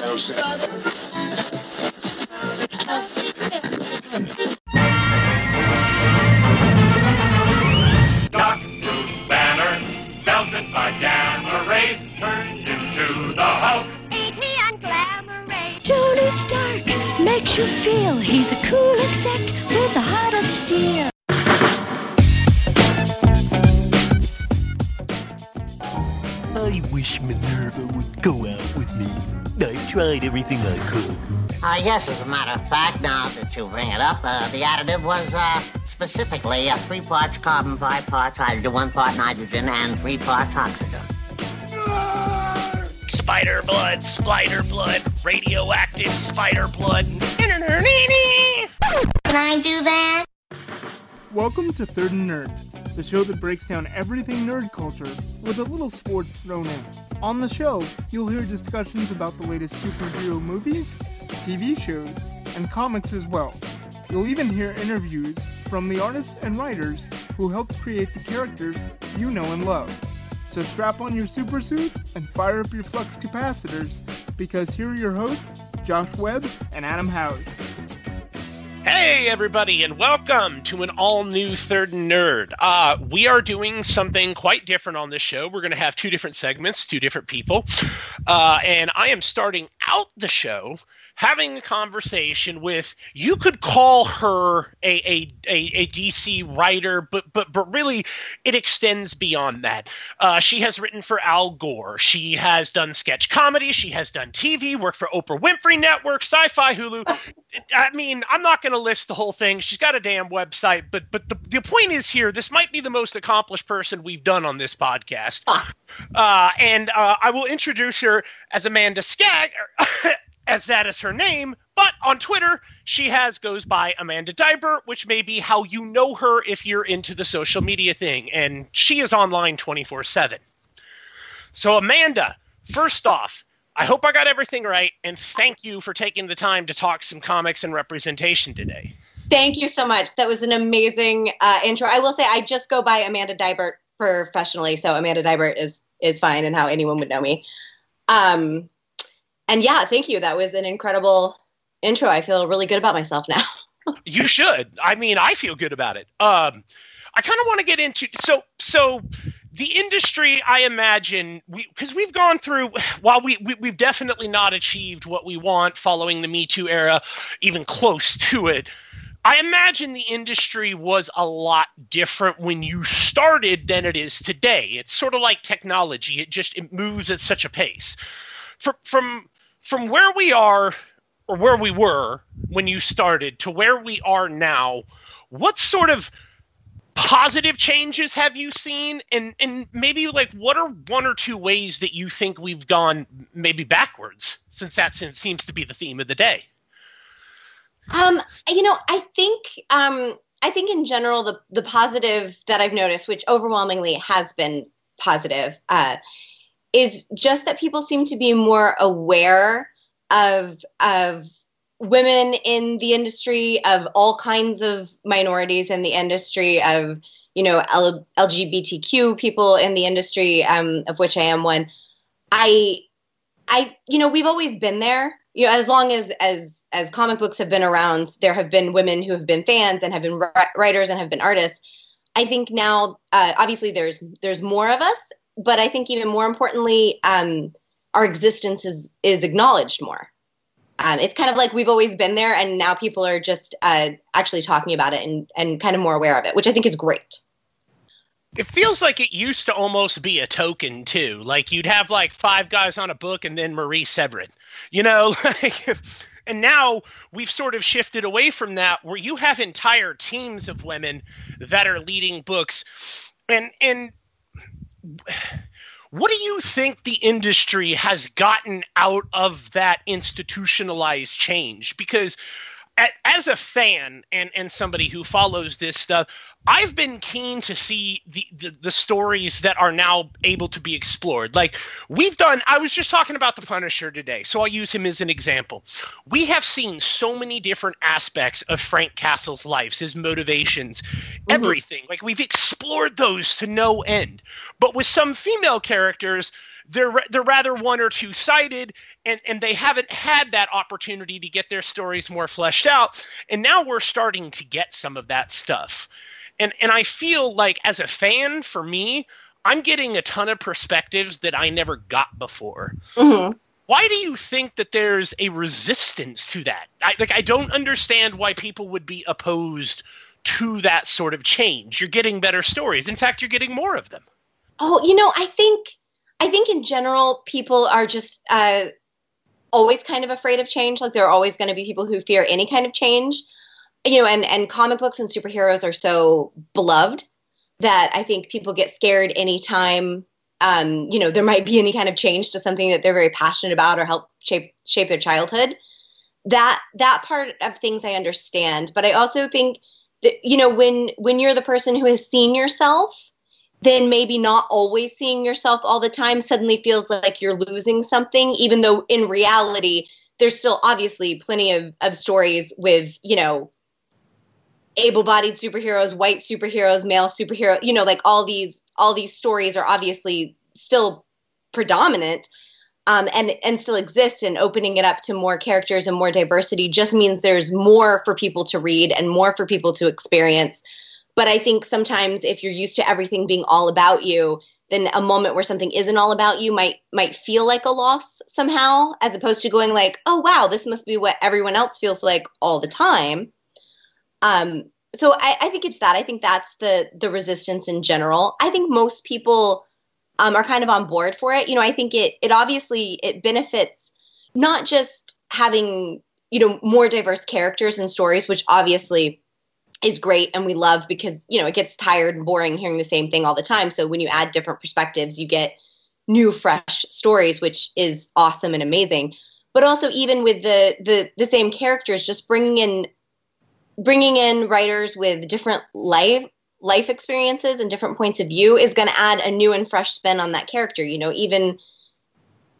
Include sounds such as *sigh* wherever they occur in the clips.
Dr. tried everything I could. Uh, yes, as a matter of fact, now that you bring it up, uh, the additive was uh, specifically uh, three parts carbon, five parts hydrogen, one part nitrogen, and three parts oxygen. Spider blood, spider blood, radioactive spider blood. Can I do that? Welcome to Third and Nerd, the show that breaks down everything nerd culture with a little sports thrown in. On the show, you'll hear discussions about the latest superhero movies, TV shows, and comics as well. You'll even hear interviews from the artists and writers who helped create the characters you know and love. So strap on your super suits and fire up your flux capacitors because here are your hosts, Josh Webb and Adam Howes. Hey, everybody, and welcome to an all new Third Nerd. Uh, we are doing something quite different on this show. We're going to have two different segments, two different people. Uh, and I am starting out the show having a conversation with you could call her a, a, a, a DC writer, but but but really it extends beyond that. Uh, she has written for Al Gore. She has done sketch comedy. She has done TV, worked for Oprah Winfrey Network, Sci-Fi, Hulu. I mean, I'm not going to list the whole thing. She's got a damn website, but but the, the point is here, this might be the most accomplished person we've done on this podcast. Uh, and uh, I will introduce her as Amanda Staggs, as that is her name. But on Twitter, she has goes by Amanda Deibert, which may be how you know her if you're into the social media thing. And she is online 24 7. So, Amanda, first off, I hope I got everything right, and thank you for taking the time to talk some comics and representation today. Thank you so much. That was an amazing uh, intro. I will say I just go by Amanda Deibert professionally, so Amanda Deibert is is fine and how anyone would know me. Um, and yeah, thank you. That was an incredible intro. I feel really good about myself now. *laughs* you should. I mean, I feel good about it. Um, I kind of want to get into so so the industry. I imagine we because we've gone through while we, we we've definitely not achieved what we want following the Me Too era, even close to it. I imagine the industry was a lot different when you started than it is today. It's sort of like technology; it just it moves at such a pace. From from from where we are or where we were when you started to where we are now, what sort of positive changes have you seen? And and maybe like what are one or two ways that you think we've gone maybe backwards since that seems to be the theme of the day? Um you know i think um i think in general the the positive that i've noticed which overwhelmingly has been positive uh is just that people seem to be more aware of of women in the industry of all kinds of minorities in the industry of you know L- lgbtq people in the industry um, of which i am one. I i you know we've always been there. You know as long as as as comic books have been around there have been women who have been fans and have been writers and have been artists. I think now uh, obviously there's there's more of us but I think even more importantly, um, our existence is is acknowledged more. Um, it's kind of like we've always been there, and now people are just uh, actually talking about it and and kind of more aware of it, which I think is great. It feels like it used to almost be a token too. Like you'd have like five guys on a book and then Marie Severin, you know. *laughs* And now we've sort of shifted away from that, where you have entire teams of women that are leading books, and and what do you think the industry has gotten out of that institutionalized change? Because as a fan and, and somebody who follows this stuff, I've been keen to see the, the, the stories that are now able to be explored. Like we've done, I was just talking about the Punisher today, so I'll use him as an example. We have seen so many different aspects of Frank Castle's life, his motivations, mm-hmm. everything. Like we've explored those to no end. But with some female characters, they're they're rather one or two sided and and they haven't had that opportunity to get their stories more fleshed out and now we're starting to get some of that stuff. And and i feel like as a fan for me i'm getting a ton of perspectives that i never got before. Mhm. why do you think that there's a resistance to that? I, like i don't understand why people would be opposed to that sort of change. You're getting better stories. In fact you're getting more of them. Oh, you know, I think I think in general people are just uh, always kind of afraid of change. Like there are always going to be people who fear any kind of change. You know, and and comic books and superheroes are so beloved that I think people get scared anytime um, you know there might be any kind of change to something that they're very passionate about or help shape shape their childhood. That that part of things I understand, but I also think that you know when when you're the person who has seen yourself then maybe not always seeing yourself all the time suddenly feels like you're losing something, even though in reality, there's still obviously plenty of, of stories with, you know, able bodied superheroes, white superheroes, male superhero, you know, like all these all these stories are obviously still predominant. Um, and and still exist and opening it up to more characters and more diversity just means there's more for people to read and more for people to experience but I think sometimes if you're used to everything being all about you, then a moment where something isn't all about you might might feel like a loss somehow, as opposed to going like, oh wow, this must be what everyone else feels like all the time. Um, so I, I think it's that. I think that's the the resistance in general. I think most people um, are kind of on board for it. You know, I think it it obviously it benefits not just having you know more diverse characters and stories, which obviously is great and we love because you know it gets tired and boring hearing the same thing all the time. So when you add different perspectives you get new fresh stories which is awesome and amazing. But also even with the the the same characters just bringing in bringing in writers with different life life experiences and different points of view is going to add a new and fresh spin on that character you know even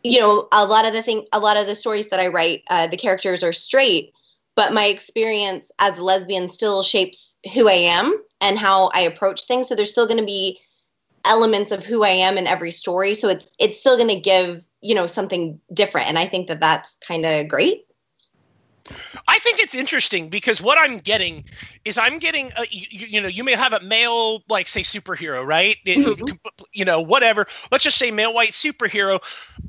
you know a lot of the thing a lot of the stories that i write uh, the characters are straight but my experience as a lesbian still shapes who I am and how I approach things. So there's still going to be elements of who I am in every story. So it's it's still going to give you know something different, and I think that that's kind of great. I think it's interesting because what I'm getting is I'm getting a, you, you know you may have a male like say superhero right? It- Mhm. you know whatever. Let's just say male white superhero.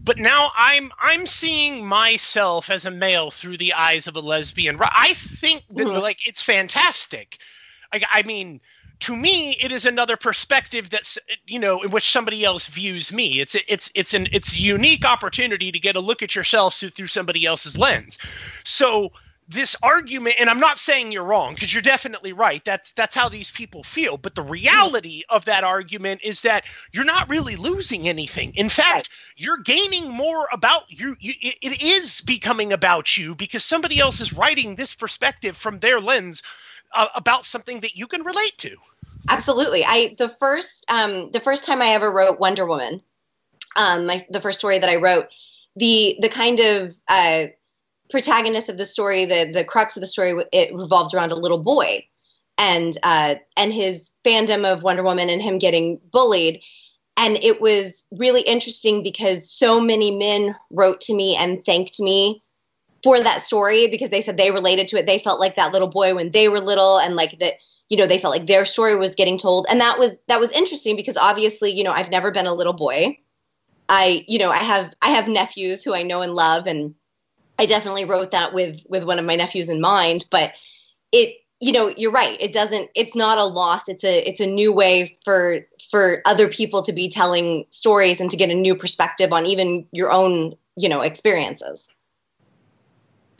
But now I'm I'm seeing myself as a male through the eyes of a lesbian. I think that Mhm. like it's fantastic. I, I mean to me it is another perspective that's you know in which somebody else views me. It's it's it's an it's a unique opportunity to get a look at yourself through, through somebody else's lens. So this argument and i'm not saying you're wrong because you're definitely right. That's that's how these people feel. But the reality of that argument is that you're not really losing anything. In fact you're gaining more about you, you it, it is becoming about you because somebody else is writing this perspective from their lens uh, about something that you can relate to Absolutely. I the first um, the first time I ever wrote Wonder Woman, um, my, the first story that I wrote, the the kind of uh, protagonist of the story, the the crux of the story, it revolved around a little boy, and uh, and his fandom of Wonder Woman and him getting bullied. And it was really interesting because so many men wrote to me and thanked me for that story because they said they related to it. They felt like that little boy when they were little, and like that you know they felt like their story was getting told. And that was that was interesting because obviously you know i've never been a little boy. I you know i have i have nephews who i know and love and i definitely wrote that with with one of my nephews in mind. But it you know you're right. It doesn't it's not a loss. It's a it's a new way for for other people to be telling stories and to get a new perspective on even your own you know experiences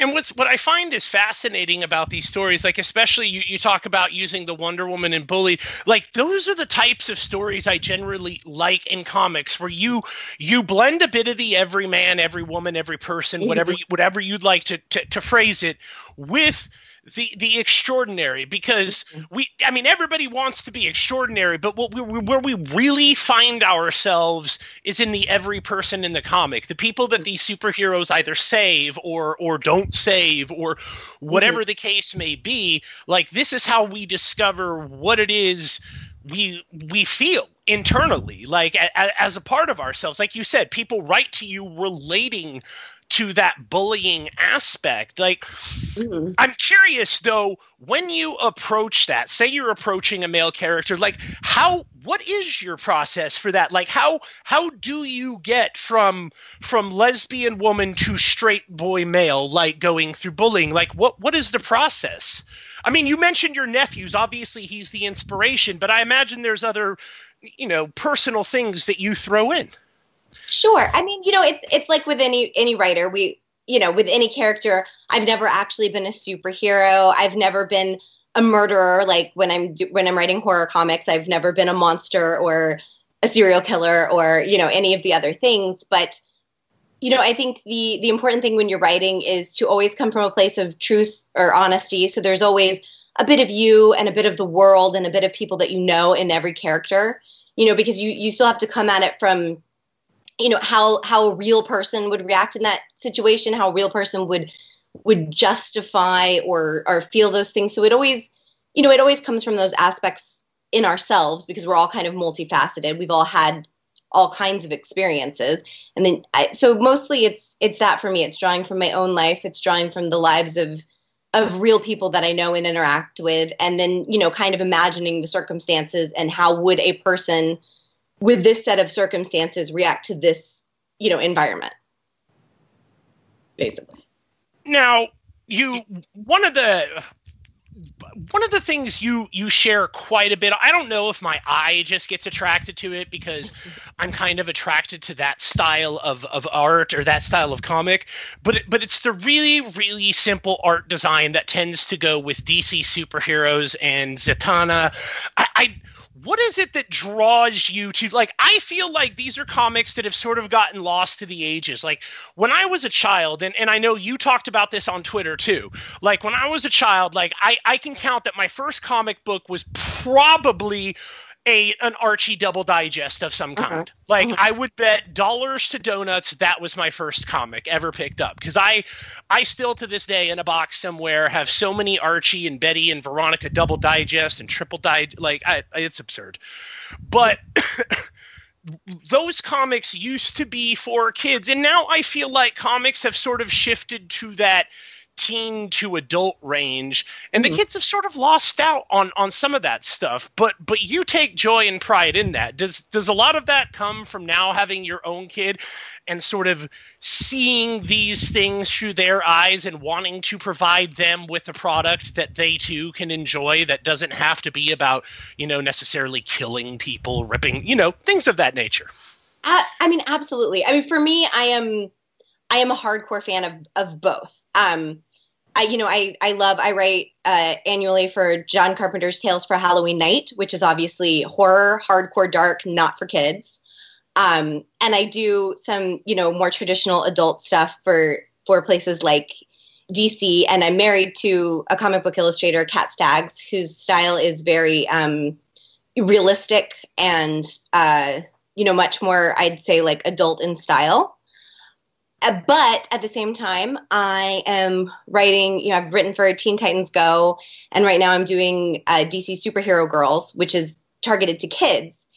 and what's what I find is fascinating about these stories, like especially you, you talk about using the Wonder Woman and Bullied, like those are the types of stories I generally like in comics, where you you blend a bit of the every man, every woman, every person, whatever mm-hmm. you, whatever you'd like to, to to phrase it, with the the extraordinary because mm-hmm. we I mean everybody wants to be extraordinary but what we where we really find ourselves is in the every person in the comic the people that mm-hmm. these superheroes either save or or don't save or whatever mm-hmm. the case may be like this is how we discover what it is we we feel internally like a, as a part of ourselves. Like you said people write to you relating to that bullying aspect like Mhm. i'm curious though when you approach that say you're approaching a male character like how what is your process for that? Like how how do you get from from lesbian woman to straight boy male like going through bullying? Like what what is the process? I mean you mentioned your nephews. Obviously he's the inspiration but i imagine there's other you know personal things that you throw in Sure. I mean, you know, it's it's like with any any writer, we you know, with any character, I've never actually been a superhero. I've never been a murderer like when I'm when I'm writing horror comics, I've never been a monster or a serial killer or, you know, any of the other things, but you know, I think the the important thing when you're writing is to always come from a place of truth or honesty. So there's always a bit of you and a bit of the world and a bit of people that you know in every character. You know, because you you still have to come at it from you know how how a real person would react in that situation how a real person would would justify or or feel those things. So it always you know it always comes from those aspects in ourselves because we're all kind of multifaceted. We've all had all kinds of experiences. And then I, so mostly it's it's that for me. It's drawing from my own life. It's drawing from the lives of of real people that I know and interact with. And then you know kind of imagining the circumstances and how would a person with this set of circumstances react to this you know environment? Basically. Now you one of the one of the things you you share quite a bit i don't know if my eye just gets attracted to it because *laughs* i'm kind of attracted to that style of of art or that style of comic but it, but it's the really really simple art design that tends to go with dc superheroes and zatanna. I, I what is it that draws you to like i feel like these are comics that have sort of gotten lost to the ages. Like when i was a child and, and i know you talked about this on twitter too. Like when i was a child like i i can count that my first comic book was probably a an archie double digest of some kind Uh-huh. like Mhm. i would bet dollars to donuts that was my first comic ever picked up because i i still to this day in a box somewhere have so many archie and betty and veronica double digest and triple di like I, it's absurd but *coughs* those comics used to be for kids and now i feel like comics have sort of shifted to that teen to adult range and the Mhm. kids have sort of lost out on on some of that stuff. But but you take joy and pride in that. Does does a lot of that come from now having your own kid and sort of seeing these things through their eyes and wanting to provide them with a product that they too can enjoy that doesn't have to be about you know necessarily killing people ripping you know things of that nature? I, I mean absolutely. I mean for me i am i am a hardcore fan of of both um I, you know, I, I love, I write uh, annually for John Carpenter's Tales for Halloween Night, which is obviously horror, hardcore, dark, not for kids. Um, and I do some, you know, more traditional adult stuff for for places like DC. And I'm married to a comic book illustrator, Cat Staggs, whose style is very um, realistic and, uh, you know, much more, I'd say, like adult in style. Uh, but at the same time, I am writing, you know, I've written for Teen Titans Go, and right now I'm doing uh, DC Superhero Girls, which is targeted to kids.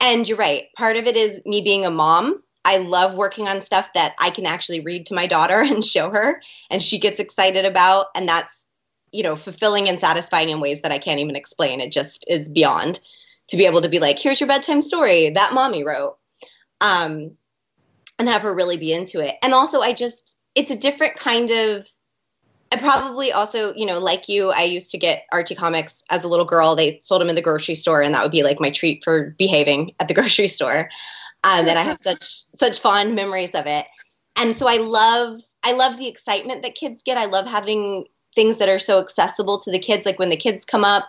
And you're right, part of it is me being a mom. I love working on stuff that I can actually read to my daughter *laughs* and show her, and she gets excited about. And that's, you know, fulfilling and satisfying in ways that I can't even explain. It just is beyond to be able to be like, here's your bedtime story that mommy wrote. Um, and have her really be into it. And also, I just, it's a different kind of. I probably also, you know, like you, I used to get Archie comics as a little girl. They sold them in the grocery store, and that would be like my treat for behaving at the *laughs* grocery store. Um, and I have such such fond memories of it. And so I love I love the excitement that kids get. I love having things that are so accessible to the kids. Like when the kids come up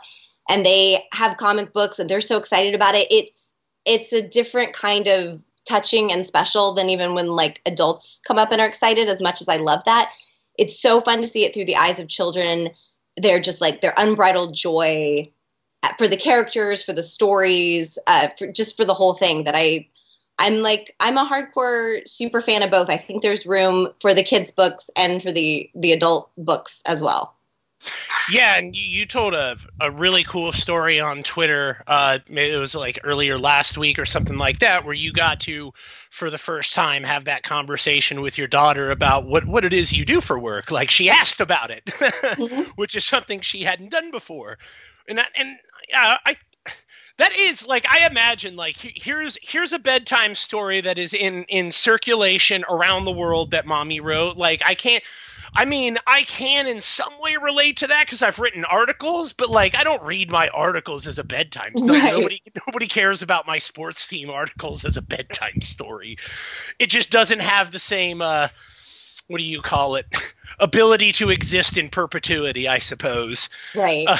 and they have comic books and they're so excited about it. It's it's a different kind of touching and special than even when like adults come up and are excited as much as I love that. It's so fun to see it through the eyes of children. They're just like their unbridled joy for the characters, for the stories, uh, for, just for the whole thing that I I'm like I'm a hardcore super fan of both. I think there's room for the kids books and for the the adult books as well. Yeah, and you, told a, a really cool story on Twitter. Uh, it was like earlier last week or something like that, where you got to, for the first time, have that conversation with your daughter about what, what it is you do for work. Like she asked about it, *laughs* which is something she hadn't done before. And that, and yeah, I that is like I imagine like here's here's a bedtime story that is in in circulation around the world that mommy wrote. Like I can't I mean, I can in some way relate to that because I've written articles, but like I don't read my articles as a bedtime story. Right. Nobody nobody cares about my sports team articles as a bedtime story. It just doesn't have the same uh what do you call it? *laughs* ability to exist in perpetuity, I suppose. Right. Uh,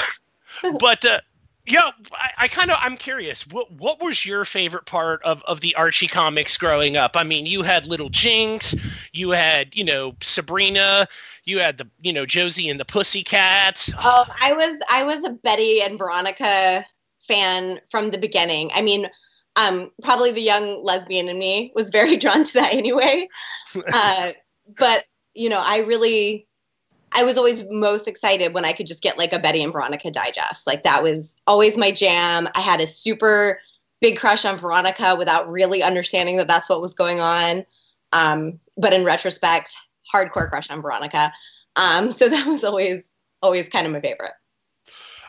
but uh, yeah, I, I kind of I'm curious. What what was your favorite part of of the Archie comics growing up? I mean, you had Little Jinx, you had you know Sabrina, you had the you know Josie and the Pussycats. Oh, I was I was a Betty and Veronica fan from the beginning. I mean, um, probably the young lesbian in me was very *laughs* drawn to that anyway. Uh, but you know, I really, I was always most excited when I could just get like a Betty and Veronica digest. Like that was always my jam. I had a super big crush on Veronica without really understanding that that's what was going on. Um, but in retrospect, hardcore crush on Veronica. Um, so *laughs* that was always always kind of my favorite.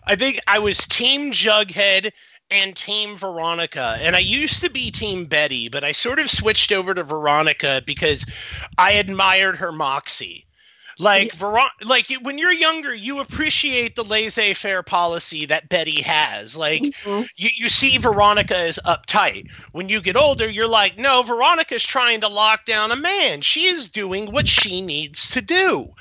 I think I was Team Jughead and Team Veronica. And I used to be Team Betty, but I sort of switched over to Veronica because I admired her moxie. Like Veron- like when you're younger, you appreciate the laissez-faire policy that Betty has. Like Mhm. you, you see Veronica is uptight. When you get older, you're like, no, Veronica's trying to lock down a man. She is doing what she needs to do.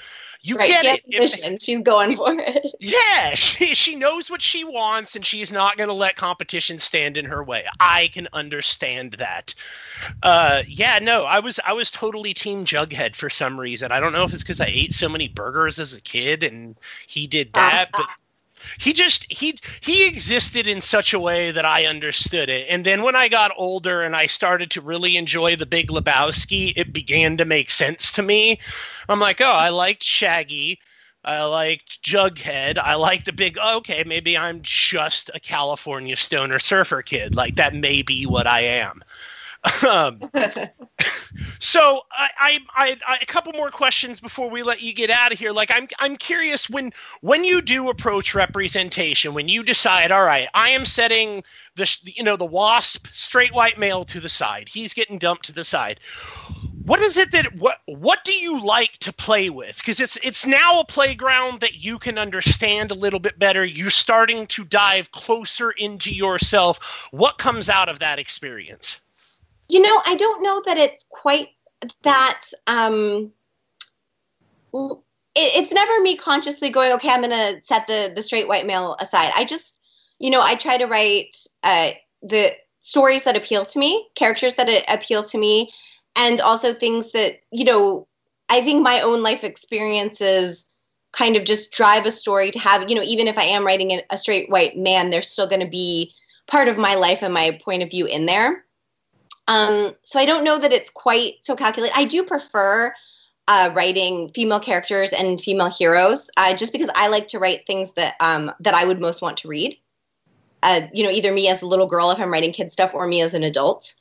You right, get she has it. If- She's going for it. *laughs* yeah, she she knows what she wants and she's not going to let competition stand in her way. I can understand that. Uh yeah, no, I was I was totally team Jughead for some reason. I don't know if it's cuz I ate so many burgers as a kid and he did that, but he just he he existed in such a way that I understood it. And then when I got older and I started to really enjoy the Big Lebowski, it began to make sense to me. I'm like, oh, I liked Shaggy. I liked Jughead. I liked the big. Oh, okay, maybe I'm just a California stoner surfer kid. Like that may be what I am. Um, *laughs* so I, I, I, I, a couple more questions before we let you get out of here. Like I'm, I'm curious when, when you do approach representation, when you decide, all right, I am setting the, you know, the wasp straight white male to the side. He's getting dumped to the side. What is it that what what do you like to play with? Because it's it's now a playground that you can understand a little bit better. You're starting to dive closer into yourself. What comes out of that experience? You know, I don't know that it's quite that. Um, it, it's never me consciously going, okay, I'm going to set the the straight white male aside. I just, you know, I try to write uh, the stories that appeal to me, characters that appeal to me, and also things that you know. I think my own life experiences kind of just drive a story to have, you know, even if I am writing a, a straight white man, there's still going to be part of my life and my point of view in there. Um, so I don't know that it's quite so calculated. I do prefer uh, writing female characters and female heroes, uh, just because I like to write things that um, that I would most want to read. Uh, you know, either me as a little girl if I'm writing kid stuff, or me as an adult.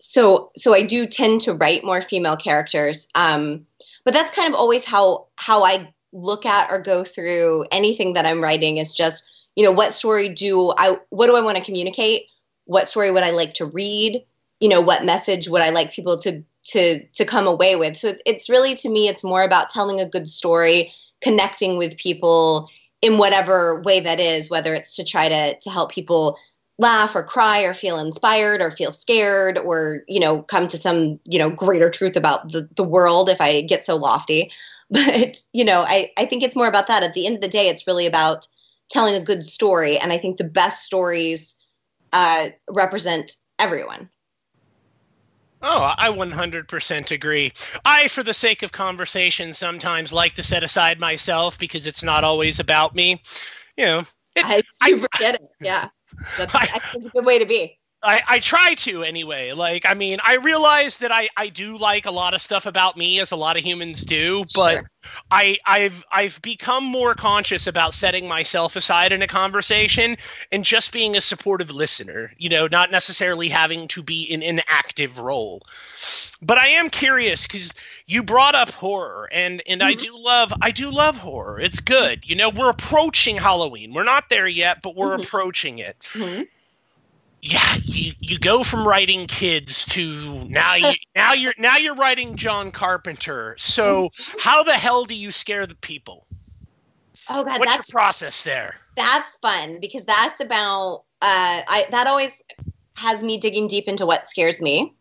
So, so I do tend to write more female characters. Um, but that's kind of always how how I look at or go through anything that I'm writing. Is just you know what story do I what do I want to communicate? What story would I like to read? You know what message would i like people to to to come away with. So it's, it's really to me it's more about telling a good story connecting with people in whatever way that is whether it's to try to to help people laugh or cry or feel inspired or feel scared or you know come to some you know greater truth about the, the world if i get so lofty. *laughs* But you know I, I think it's more about that. At the end of the day it's really about telling a good story. And i think the best stories uh, represent everyone Oh, I 100% agree. I, for the sake of conversation, sometimes like to set aside myself because it's not always about me. You know, it, I super get it. Yeah, that's, *laughs* I- I it's a good way to be. I, I try to anyway. Like, I mean, I realize that I, I do like a lot of stuff about me, as a lot of humans do, but Sure. I I've I've become more conscious about setting myself aside in a conversation and just being a supportive listener. You know, not necessarily having to be in an active role. But I am curious because you brought up horror, and and I Mhm. do love I do love horror. It's good. You know, we're approaching Halloween. We're not there yet, but we're Mhm. approaching it Mhm. Yeah you you go from writing kids to now you *laughs* now you're now you're writing john carpenter so how the hell do you scare the people Oh god, what's your process there that's fun because that's about uh I that always has me digging deep into what scares me.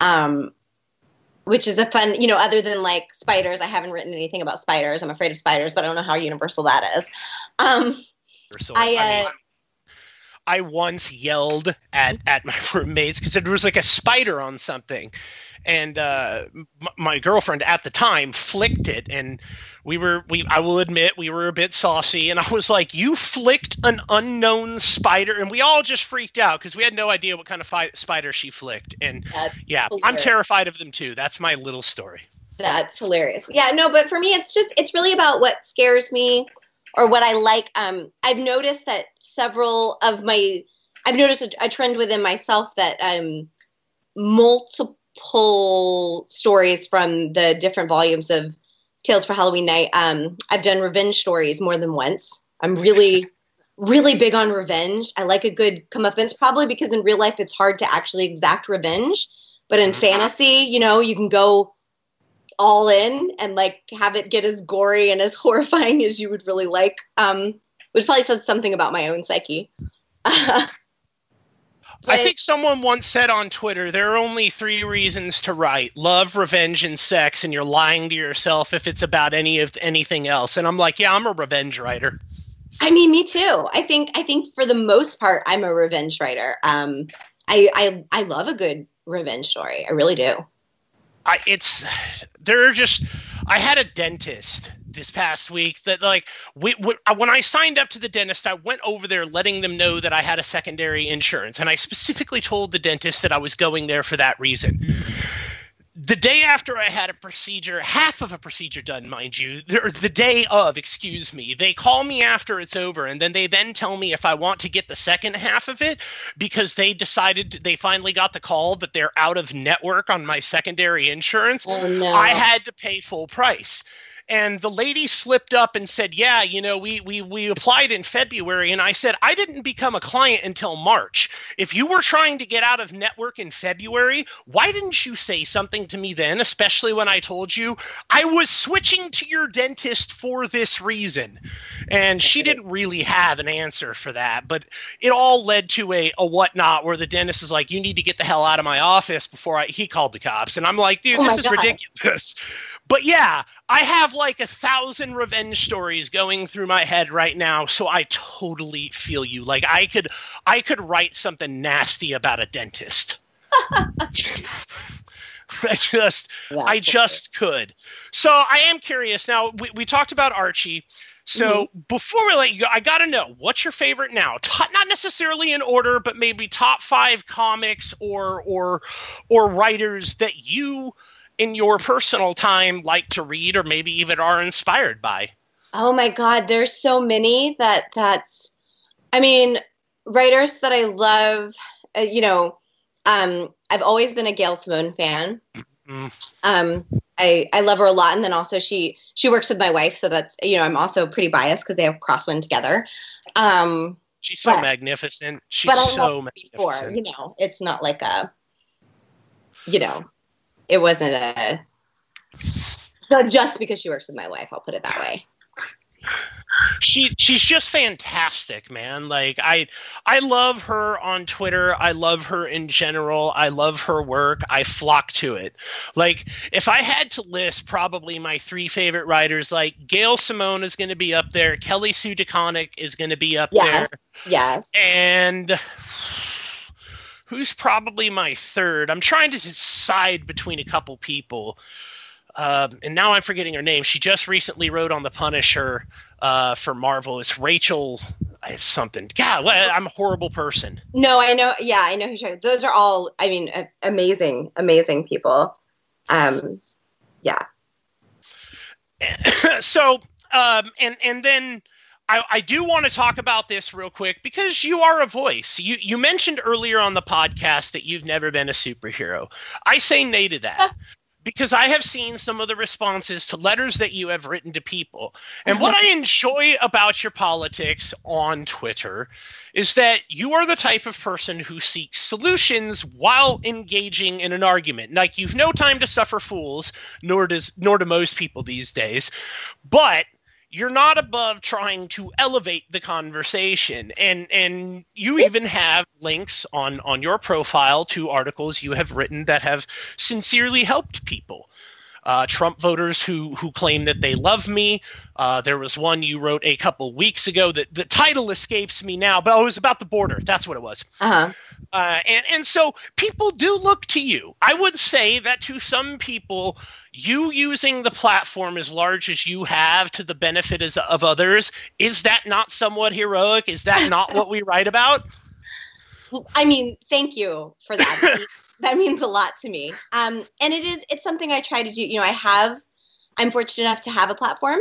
Um which is a fun, you know, other than like spiders, I haven't written anything about spiders. I'm afraid of spiders, but I don't know how universal that is. Um So, I, mean, uh, I once yelled at at my *laughs* roommates because there was like a spider on something, and uh, m- my girlfriend at the time flicked it, and we were we I will admit we were a bit saucy, and I was like, "You flicked an unknown spider," and we all just freaked out because we had no idea what kind of fi- spider she flicked, and That's yeah, I'm terrified of them too. That's my little story. That's hilarious. Yeah, no, but for me, it's just it's really about what scares me or what I like. Um, I've noticed that several of my I've noticed a, a trend within myself that um, multiple stories from the different volumes of Tales for Halloween Night. Um, I've done revenge stories more than once. I'm really *laughs* really big on revenge. I like a good comeuppance, probably because in real life it's hard to actually exact revenge. But in fantasy, you know, you can go all in and like have it get as gory and as *laughs* horrifying as you would really like. Um, which probably says something about my own psyche. *laughs* I think someone once said on Twitter there are only three reasons to write: love, revenge, and sex. And you're lying to yourself if it's about any of anything else. And I'm like, yeah, I'm a revenge writer. I mean, me too. I think I think for the most part, I'm a revenge writer. Um, I I I love a good revenge story. I really do. I it's there are just I had a dentist this past week that like we, we, uh, when I signed up to the dentist I went over there letting them know that I had a secondary insurance and I specifically told the dentist that I was going there for that reason. The day after I had a procedure, half of a procedure done, mind you, or the day of, excuse me, they call me after it's over, and then they then tell me if I want to get the second half of it because they decided they finally got the call that they're out of network on my secondary insurance. Oh no! I had to pay full price. And the lady slipped up and said, "Yeah, you know, we we we applied in February." And I said, "I didn't become a client until March. If you were trying to get out of network in February, why didn't you say something to me then, especially when I told you I was switching to your dentist for this reason?" And she didn't really have an answer for that, but it all led to a a whatnot where the dentist is like, "You need to get the hell out of my office before I." He called the cops, and I'm like, "Dude, Oh this is God. ridiculous." But yeah, I have like a thousand revenge stories going through my head right now, so I totally feel you. Like I could, I could write something nasty about a dentist. *laughs* I just, That's I just could. So I am curious. Now we, we talked about Archie. So Mm-hmm. before we let you go, I got to know what's your favorite now? Top, not necessarily in order, but maybe top five comics or or or writers that you, in your personal time, like to read or maybe even are inspired by. Oh my God, there's so many that that's. I mean, writers that I love. Uh, you know, um, I've always been a Gail Simone fan. Mm. Um, I I love her a lot, and then also she she works with my wife, so that's you know I'm also pretty biased because they have Crosswind together. Um, She's so But- magnificent. She's so her before, magnificent. you know, it's not like a, you know, it wasn't a. Not just because she works with my wife, I'll put it that way. she she's just fantastic man like i i love her on twitter i love her in general i love her work i flock to it like if i had to list probably my three favorite writers like gail simone is going to be up there kelly sue DeConnick is going to be up Yes. there Yes. and who's probably my third i'm trying to decide between a couple people um, and now i'm forgetting her name she just recently wrote on the punisher uh, for marvel it's rachel it's something. God, I'm a horrible person. No, I know. Yeah, I know who. you're- Those are all. I mean, amazing, amazing people. Um, yeah. *laughs* so um, and and then I, I do want to talk about this real quick because you are a voice. You you mentioned earlier on the podcast that you've never been a superhero. I say nay to that. *laughs* Because I have seen some of the responses to letters that you have written to people. And what uh-huh. I enjoy about your politics on Twitter is that you are the type of person who seeks solutions while engaging in an argument. Like you've no time to suffer fools, nor does nor do most people these days. But you're not above trying to elevate the conversation. And and you even have links on on your profile to articles you have written that have sincerely helped people uh, Trump voters who who claim that they love me. Uh, there was one you wrote a couple weeks ago that the title escapes me now, but oh, it was about the border. That's what it was. Uh huh. Uh, and and so people do look to you. I would say that to some people, you using the platform as large as you have to the benefit as, of others is that not somewhat heroic? Is that not what we write about? *laughs* I mean, thank you for that. *laughs* That means- a lot to me. Um, and it is. It's something I try to do. You know, I have. I'm fortunate enough to have a platform,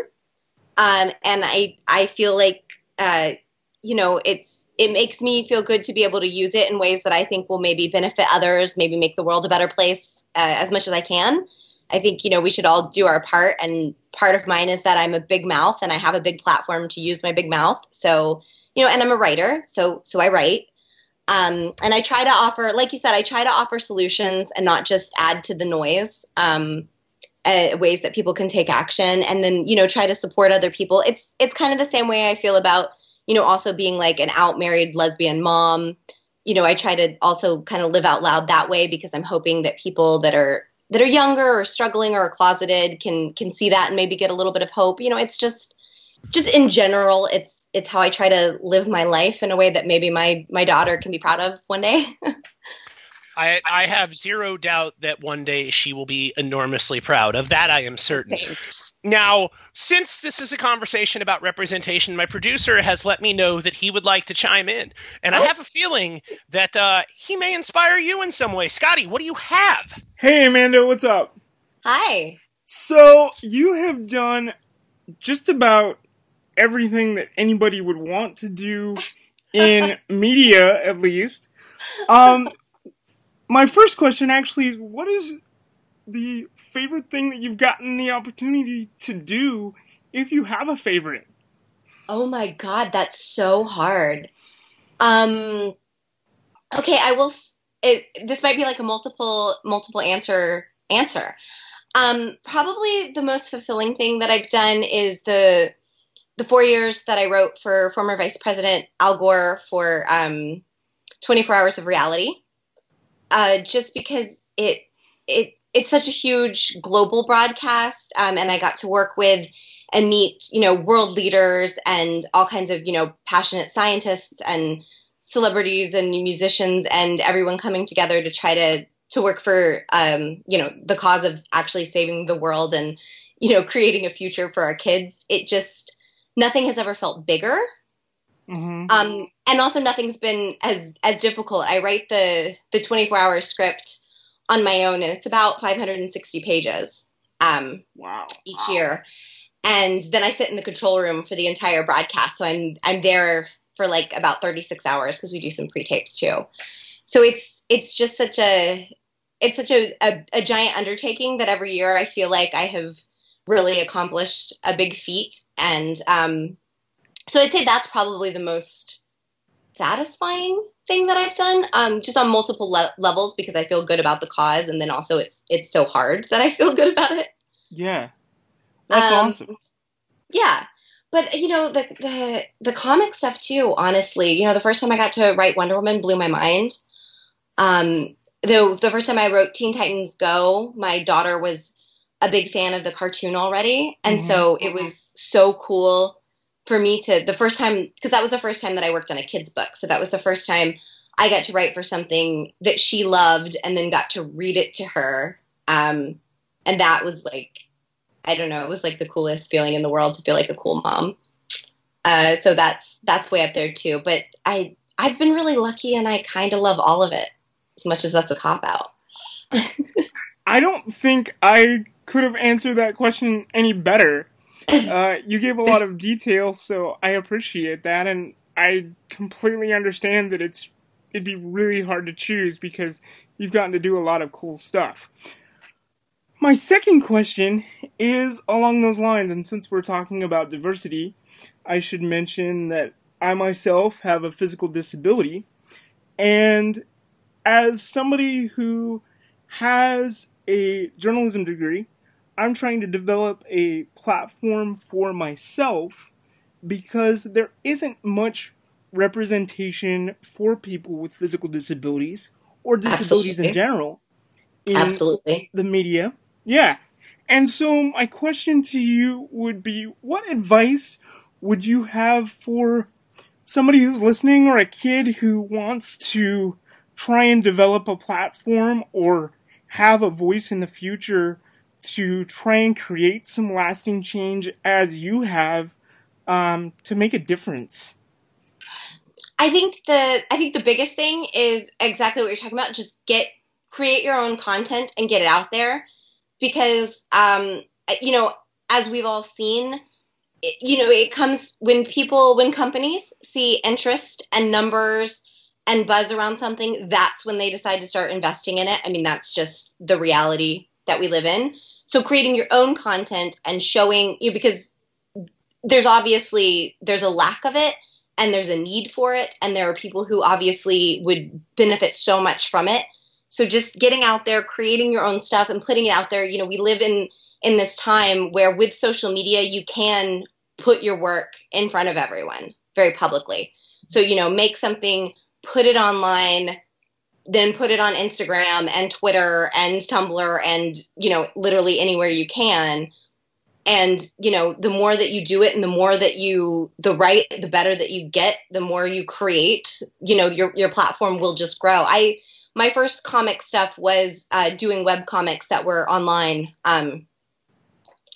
um, and I I feel like uh, you know it's it makes me feel good to be able to use it in ways that I think will maybe benefit others, maybe make the world a better place uh, as much as I can. I think you know we should all do our part, and part of mine is that I'm a big mouth and I have a big platform to use my big mouth. So you know, and I'm a writer, so so I write. Um, and I try to offer, like you said, I try to offer solutions and not just add to the noise. Um, uh, ways that people can take action, and then you know try to support other people. It's it's kind of the same way I feel about you know also being like an out married lesbian mom. You know, I try to also kind of live out loud that way because I'm hoping that people that are that are younger or struggling or closeted can can see that and maybe get a little bit of hope. You know, it's just just in general, it's it's how I try to live my life in a way that maybe my my daughter can be proud of one day. *laughs* I, I have zero doubt that one day she will be enormously proud. Of that, I am certain. Thanks. Now, since this is a conversation about representation, my producer has let me know that he would like to chime in. And I Oh. have a feeling that uh, he may inspire you in some way. Scotty, what do you have? Hey, Amanda, what's up? Hi. So, you have done just about everything that anybody would want to do in *laughs* media, at least. Um, my first question actually is what is the favorite thing that you've gotten the opportunity to do if you have a favorite? Oh my god, that's so hard. Um okay, I will it, this might be like a multiple multiple answer answer. Um probably the most fulfilling thing that I've done is the the 4 years that I wrote for former Vice President Al Gore for um 24 Hours of Reality. Uh just because it it it's such a huge global broadcast um, and I got to work with and meet you know world leaders and all kinds of you know passionate scientists and celebrities and musicians and everyone coming together to try to to work for um, you know the cause of actually saving the world and you know creating a future for our kids it just nothing has ever felt bigger. Mm-hmm. um, and also nothing's been as as difficult. I write the the 24 hour script on my own and it's about 560 pages um, wow. each year. And then i sit in the control room for the entire broadcast. So i'm i'm there for like about 36 hours because we do some pre-tapes too. So it's it's just such a it's such a, a, a giant undertaking that every year i feel like i have really accomplished a big feat and um, so i'd say that's probably the most satisfying thing that i've done um, just on multiple le- levels because i feel good about the cause and then also it's it's so hard that i feel good about it Yeah. That's Um, awesome. yeah but you know the, the the comic stuff too honestly you know the first time i got to write wonder woman blew my mind um though the first time i wrote teen titans go my daughter was a big fan of the cartoon already and Mhm. so it was so cool for me to the first time because that was the first time that i worked on a kids book so that was the first time i got to write for something that she loved and then got to read it to her um and that was like I don't know. It was like the coolest feeling in the world to feel like a cool mom. Uh, so that's that's way up there too. But I I've been really lucky, and I kind of love all of it, as much as that's a cop out. *laughs* I don't think I could have answered that question any better. Uh, you gave a lot of detail, so I appreciate that, and I completely understand that it's it'd be really hard to choose because you've gotten to do a lot of cool stuff. My second question is along those lines, and since we're talking about diversity, I should mention that I myself have a physical disability, and as somebody who has a journalism degree, I'm trying to develop a platform for myself because there isn't much representation for people with physical disabilities or disabilities Absolutely. in general in Absolutely. the media. Yeah. And so my question to you would be what advice would you have for somebody who's listening or a kid who wants to try and develop a platform or have a voice in the future to try and create some lasting change as you have um, to make a difference? I think the I think the biggest thing is exactly what you're talking about. Just get create your own content and get it out there, because um, you know, as we've all seen, it, you know, it comes when people when companies see interest and numbers and buzz around something. That's when they decide to start investing in it. I mean, that's just the reality that we live in. So creating your own content and showing you because there's obviously there's a lack of it and there's a need for it. And there are people who obviously would benefit so much from it. So just getting out there creating your own stuff and putting it out there. You know we live in in this time where with social media you can put your work in front of everyone very publicly. So you know make something put it online then put it on instagram and twitter and tumblr and you know literally anywhere you can. And you know the more that you do it and the more that you the right the better that you get the more you create you know your your platform will just grow. I my first comic stuff was uh, doing web comics that were online um,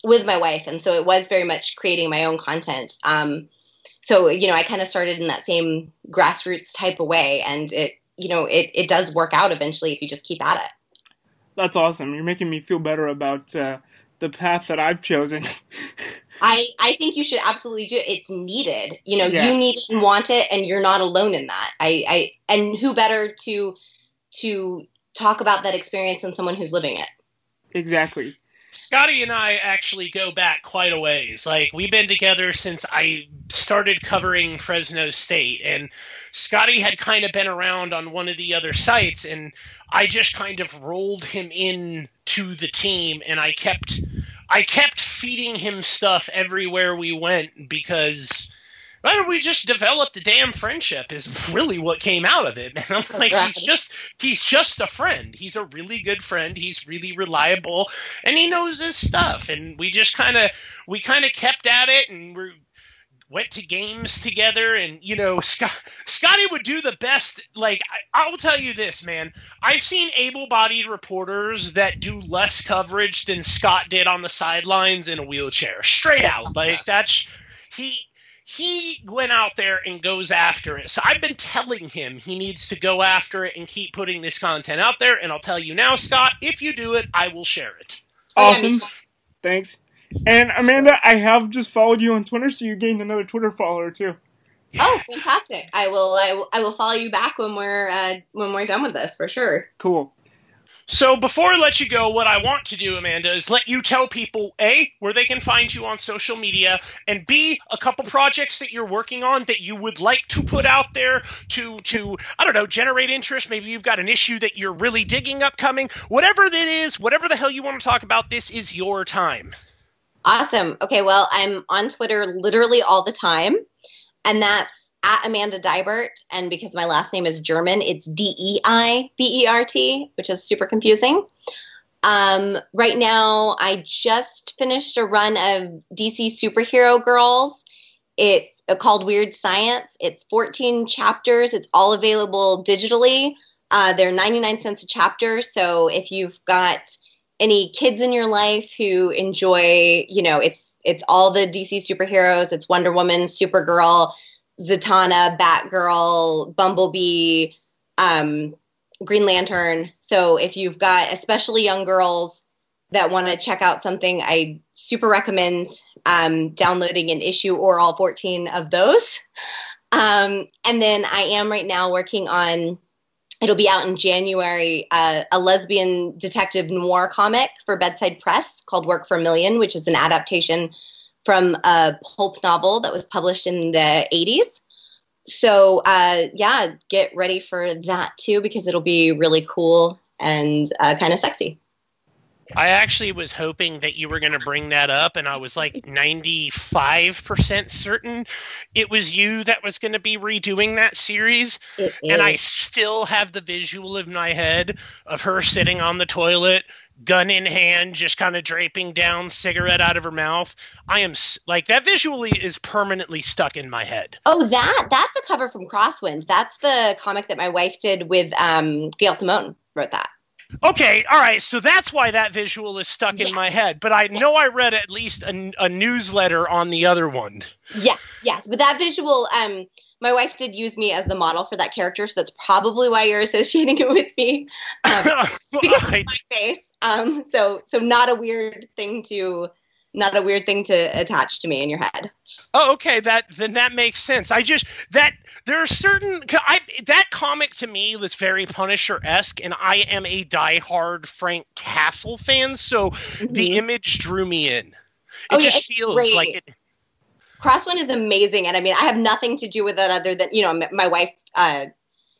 with my wife. And so it was very much creating my own content. Um, so you know i kind of started in that same grassroots type of way and it you know it, it does work out eventually if you just keep at it That's awesome. You're making me feel better about uh, the path that I've chosen. *laughs* I, I think you should absolutely do it. It's needed. You know, Yeah. you need it and want it, and you're not alone in that. I, I and who better to to talk about that experience than someone who's living it? exactly. Scotty and I actually go back quite a ways. Like we've been together since I started covering Fresno State, and Scotty had kind of been around on one of the other sites, and I just kind of rolled him in to the team, and I kept I kept feeding him stuff everywhere we went because. Well, we just developed a damn friendship is really what came out of it. *laughs* And I'm like, Right. he's just he's just a friend. He's a really good friend. He's really reliable and he knows his stuff and we just kind of we kind of kept at it and we went to games together and you know *laughs* Scott, scotty would do the best like I, i'll tell you this man i've seen able-bodied reporters that do less coverage than scott did on the sidelines in a wheelchair straight out *laughs* like that's he he went out there and goes after it. So I've been telling him he needs to go after it and keep putting this content out there. And I'll tell you now, Scott, if you do it, I will share it. Oh, yeah, me Awesome. Thanks. And Amanda, I have just followed you on Twitter, so you gained another Twitter follower too. Oh, fantastic! I will I, will- I will follow you back when we're uh, when we're done with this for sure. Cool. So before I let you go, what I want to do, Amanda, is let you tell people A, where they can find you on social media, and B, a couple projects that you're working on that you would like to put out there to to I don't know, generate interest. Maybe you've got an issue that you're really digging upcoming. Whatever that is, whatever the hell you want to talk about, this is your time. Awesome. Okay, well, I'm on Twitter literally all the time, and that's at Amanda Deibert. And because my last name is German, it's D E I B E R T, which is super confusing. Um, right now, I just finished a run of DC superhero girls. It's called Weird Science. It's 14 chapters. It's all available digitally. Uh, they're 99 cents a chapter. So if you've got any kids in your life who enjoy, you know, it's it's all the DC superheroes. It's Wonder Woman, Supergirl, Zatanna, Batgirl, Bumblebee, um, Green Lantern. So if you've got especially young girls that want to check out something, I super recommend um, downloading an issue or all 14 of those. *laughs* Um, and then I am right now working on, it'll be out in January, uh, a lesbian detective noir comic for Bedside Press called Work for a Million, which is an adaptation from a pulp novel that was published in the 80s. So, uh, yeah, get ready for that too because it'll be really cool and uh, kind of sexy. I actually was hoping that you were going to bring that up, and I was like *laughs* 95% certain it was you that was going to be redoing that series. It And I still have the visual in my head of her sitting on the toilet, gun in hand, just kind of draping down, cigarette out of her mouth. I am like, that visually is permanently stuck in my head. Oh, that that's a cover from Crosswind. That's the comic that my wife did with um, Gail Simone. Wrote that. Okay, all right, so that's why that visual is stuck Yeah. in my head. But I know I read at least a, a newsletter on the other one. Yeah, yes, but that visual. Um, my wife did use me as the model for that character, so that's probably why you're associating it with me. Um, *laughs* because of my face. Um, so so not a weird thing to not a weird thing to attach to me in your head. Oh, okay. That then that makes sense. I just that there are certain I that comic to me was very Punisher esque, and I am a diehard Frank Castle fan, so the image drew me in. It Oh, yeah, just feels great. like it. Crosswind is amazing, and I mean, I have nothing to do with it other than you know, my wife uh,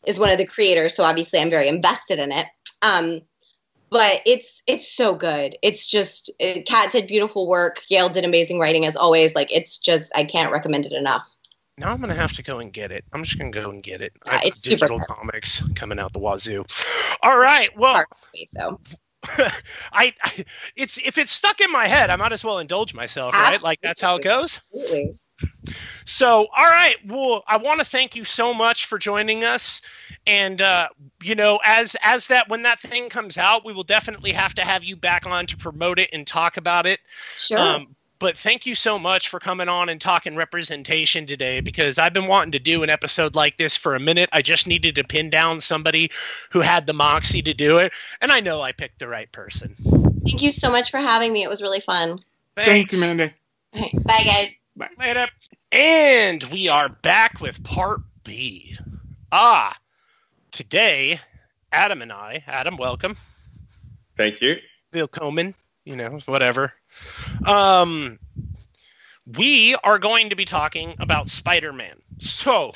is one of the creators, so obviously I'm very invested in it. Um, but it's it's so good. It's just it, Cat did beautiful work. Gail did amazing writing as always. Like it's just I can't recommend it enough. Now I'm gonna have to go and get it. I'm just gonna go and get it. Yeah, I it's digital comics coming out the wazoo. All right. Well, So I, *laughs* I it's if it's stuck in my head, I might as well indulge myself, right? Like that's how it goes. absolutely. So, all right. Well, I want to thank you so much for joining us. And uh, you know, as as that when that thing comes out, we will definitely have to have you back on to promote it and talk about it. Sure. Um, but thank you so much for coming on and talking representation today because I've been wanting to do an episode like this for a minute. I just needed to pin down somebody who had the moxie to do it, and I know I picked the right person. Thank you so much for having me. It was really fun. Thanks, Amanda. Okay, Bye, guys. Bye. Later. And we are back with part B. Ah, today, Adam and I, Adam, welcome. Thank you. Bill Coleman, you know, whatever. Um, we are going to be talking about Spider Man. So,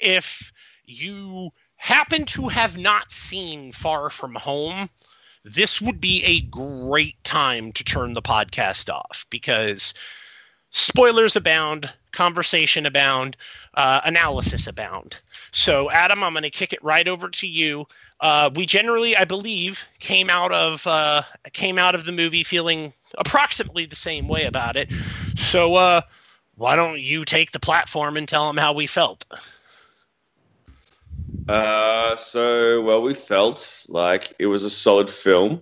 if you happen to have not seen Far From Home, this would be a great time to turn the podcast off because spoilers abound, conversation abound, uh, analysis abound. So, Adam, I'm going to kick it right over to you. Uh, we generally, I believe, came out of uh, came out of the movie feeling approximately the same way about it. So, uh, why don't you take the platform and tell them how we felt? Uh, so, well, we felt like it was a solid film,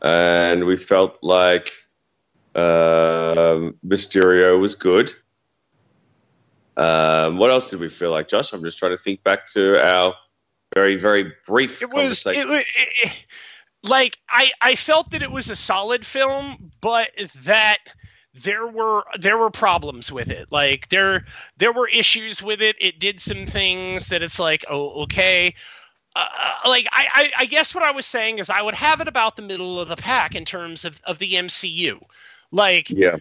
and we felt like um Mysterio was good. Um, what else did we feel like, Josh? I'm just trying to think back to our very, very brief It was conversation. it, it, like I I felt that it was a solid film, but that there were there were problems with it. Like there there were issues with it. It did some things that it's like, oh, okay. Uh, like I, I, I guess what I was saying is I would have it about the middle of the pack in terms of, of the MCU. Like yeah,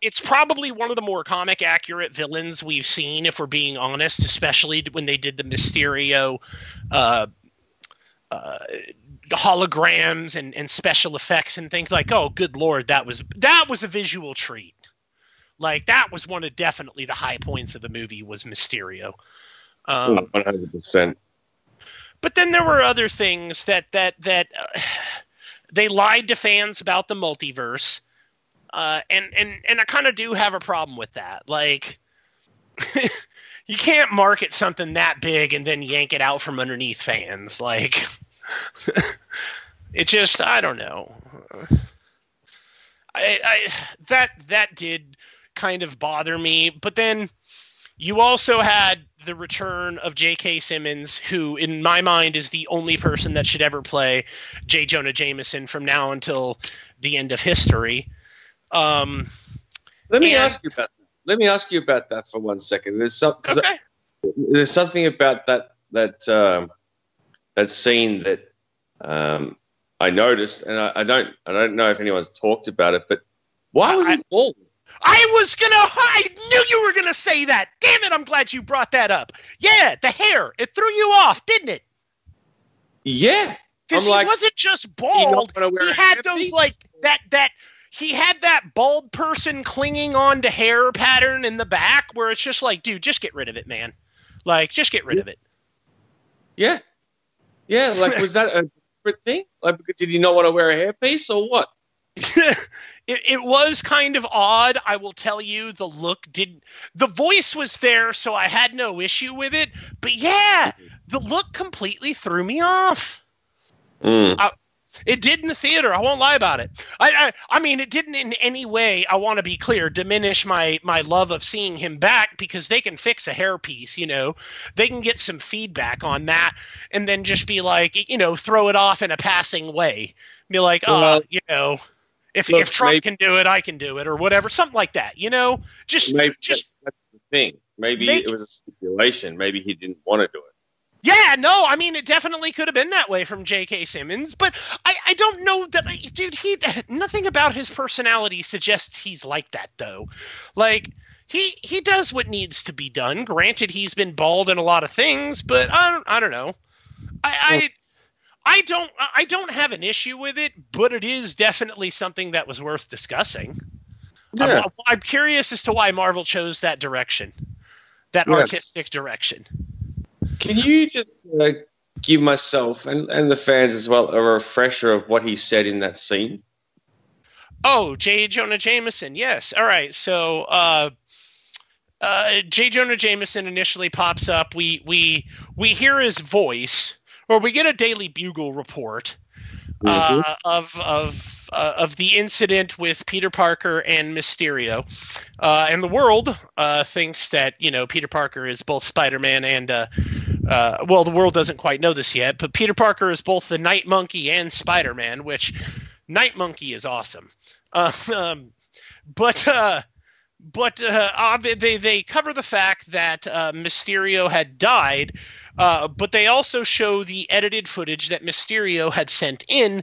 it's probably one of the more comic accurate villains we've seen, if we're being honest, especially when they did the Mysterio uh, uh, holograms and, and special effects and things like, oh, good lord, that was that was a visual treat. Like that was one of definitely the high points of the movie was Mysterio. Um, 100. percent but then there were other things that that that uh, they lied to fans about the multiverse uh, and and and I kind of do have a problem with that. Like, *laughs* you can't market something that big and then yank it out from underneath fans. Like, *laughs* It just I don't know. I, I that that did kind of bother me, but then you also had the return of J.K. Simmons, who, in my mind, is the only person that should ever play J. Jonah Jameson from now until the end of history. Um, Let me And- ask you about that. Let me ask you about that for one second. There's some, okay. there's something about that that um, that scene that um, I noticed, and I, I don't I don't know if anyone's talked about it, but why was I- he bald? I was gonna. I knew you were gonna say that. Damn it! I'm glad you brought that up. Yeah, the hair. It threw you off, didn't it? Yeah, Because he like, wasn't just bald. He had those like that that he had that bald person clinging on to hair pattern in the back where it's just like, dude, just get rid of it, man. Like, just get rid of it. yeah, yeah. Like, was that a different thing? Like, did he not want to wear a hairpiece or what? *laughs* it, it was kind of odd. I will tell you, the look didn't. The voice was there, so I had no issue with it. But yeah, the look completely threw me off. Mm. It did in the theater. I won't lie about it. I, I, I mean, it didn't in any way. I want to be clear. Diminish my my love of seeing him back because they can fix a hairpiece. You know, they can get some feedback on that, and then just be like, you know, throw it off in a passing way. Be like, oh, Well, you know, if look, if Trump maybe- can do it, I can do it, or whatever, something like that. You know, just Maybe just that's the thing. Maybe it was a stipulation. Maybe he didn't want to do it. Yeah, no, I mean it definitely could have been that way from J.K. Simmons, but I, I don't know that, dude. He nothing about his personality suggests he's like that though. Like he he does what needs to be done. Granted, he's been bald in a lot of things, but I don't I don't know. I I, I don't I don't have an issue with it, but it is definitely something that was worth discussing. Yeah. I'm, I'm curious as to why Marvel chose that direction, that Yeah. artistic direction. Can you just uh, give myself and, and the fans as well a refresher of what he said in that scene? Oh, J. Jonah Jameson. Yes. All right. So, uh, uh, J. Jonah Jameson initially pops up. We we we hear his voice, or we get a Daily Bugle report uh, of of uh, of the incident with Peter Parker and Mysterio, uh, and the world uh, thinks that you know Peter Parker is both Spider-Man and uh, uh, well, the world doesn't quite know this yet, but Peter Parker is both the Night Monkey and Spider-Man, which Night Monkey is awesome. Uh, *laughs* um, but uh, but uh, they- they cover the fact that uh, Mysterio had died, uh, but they also show the edited footage that Mysterio had sent in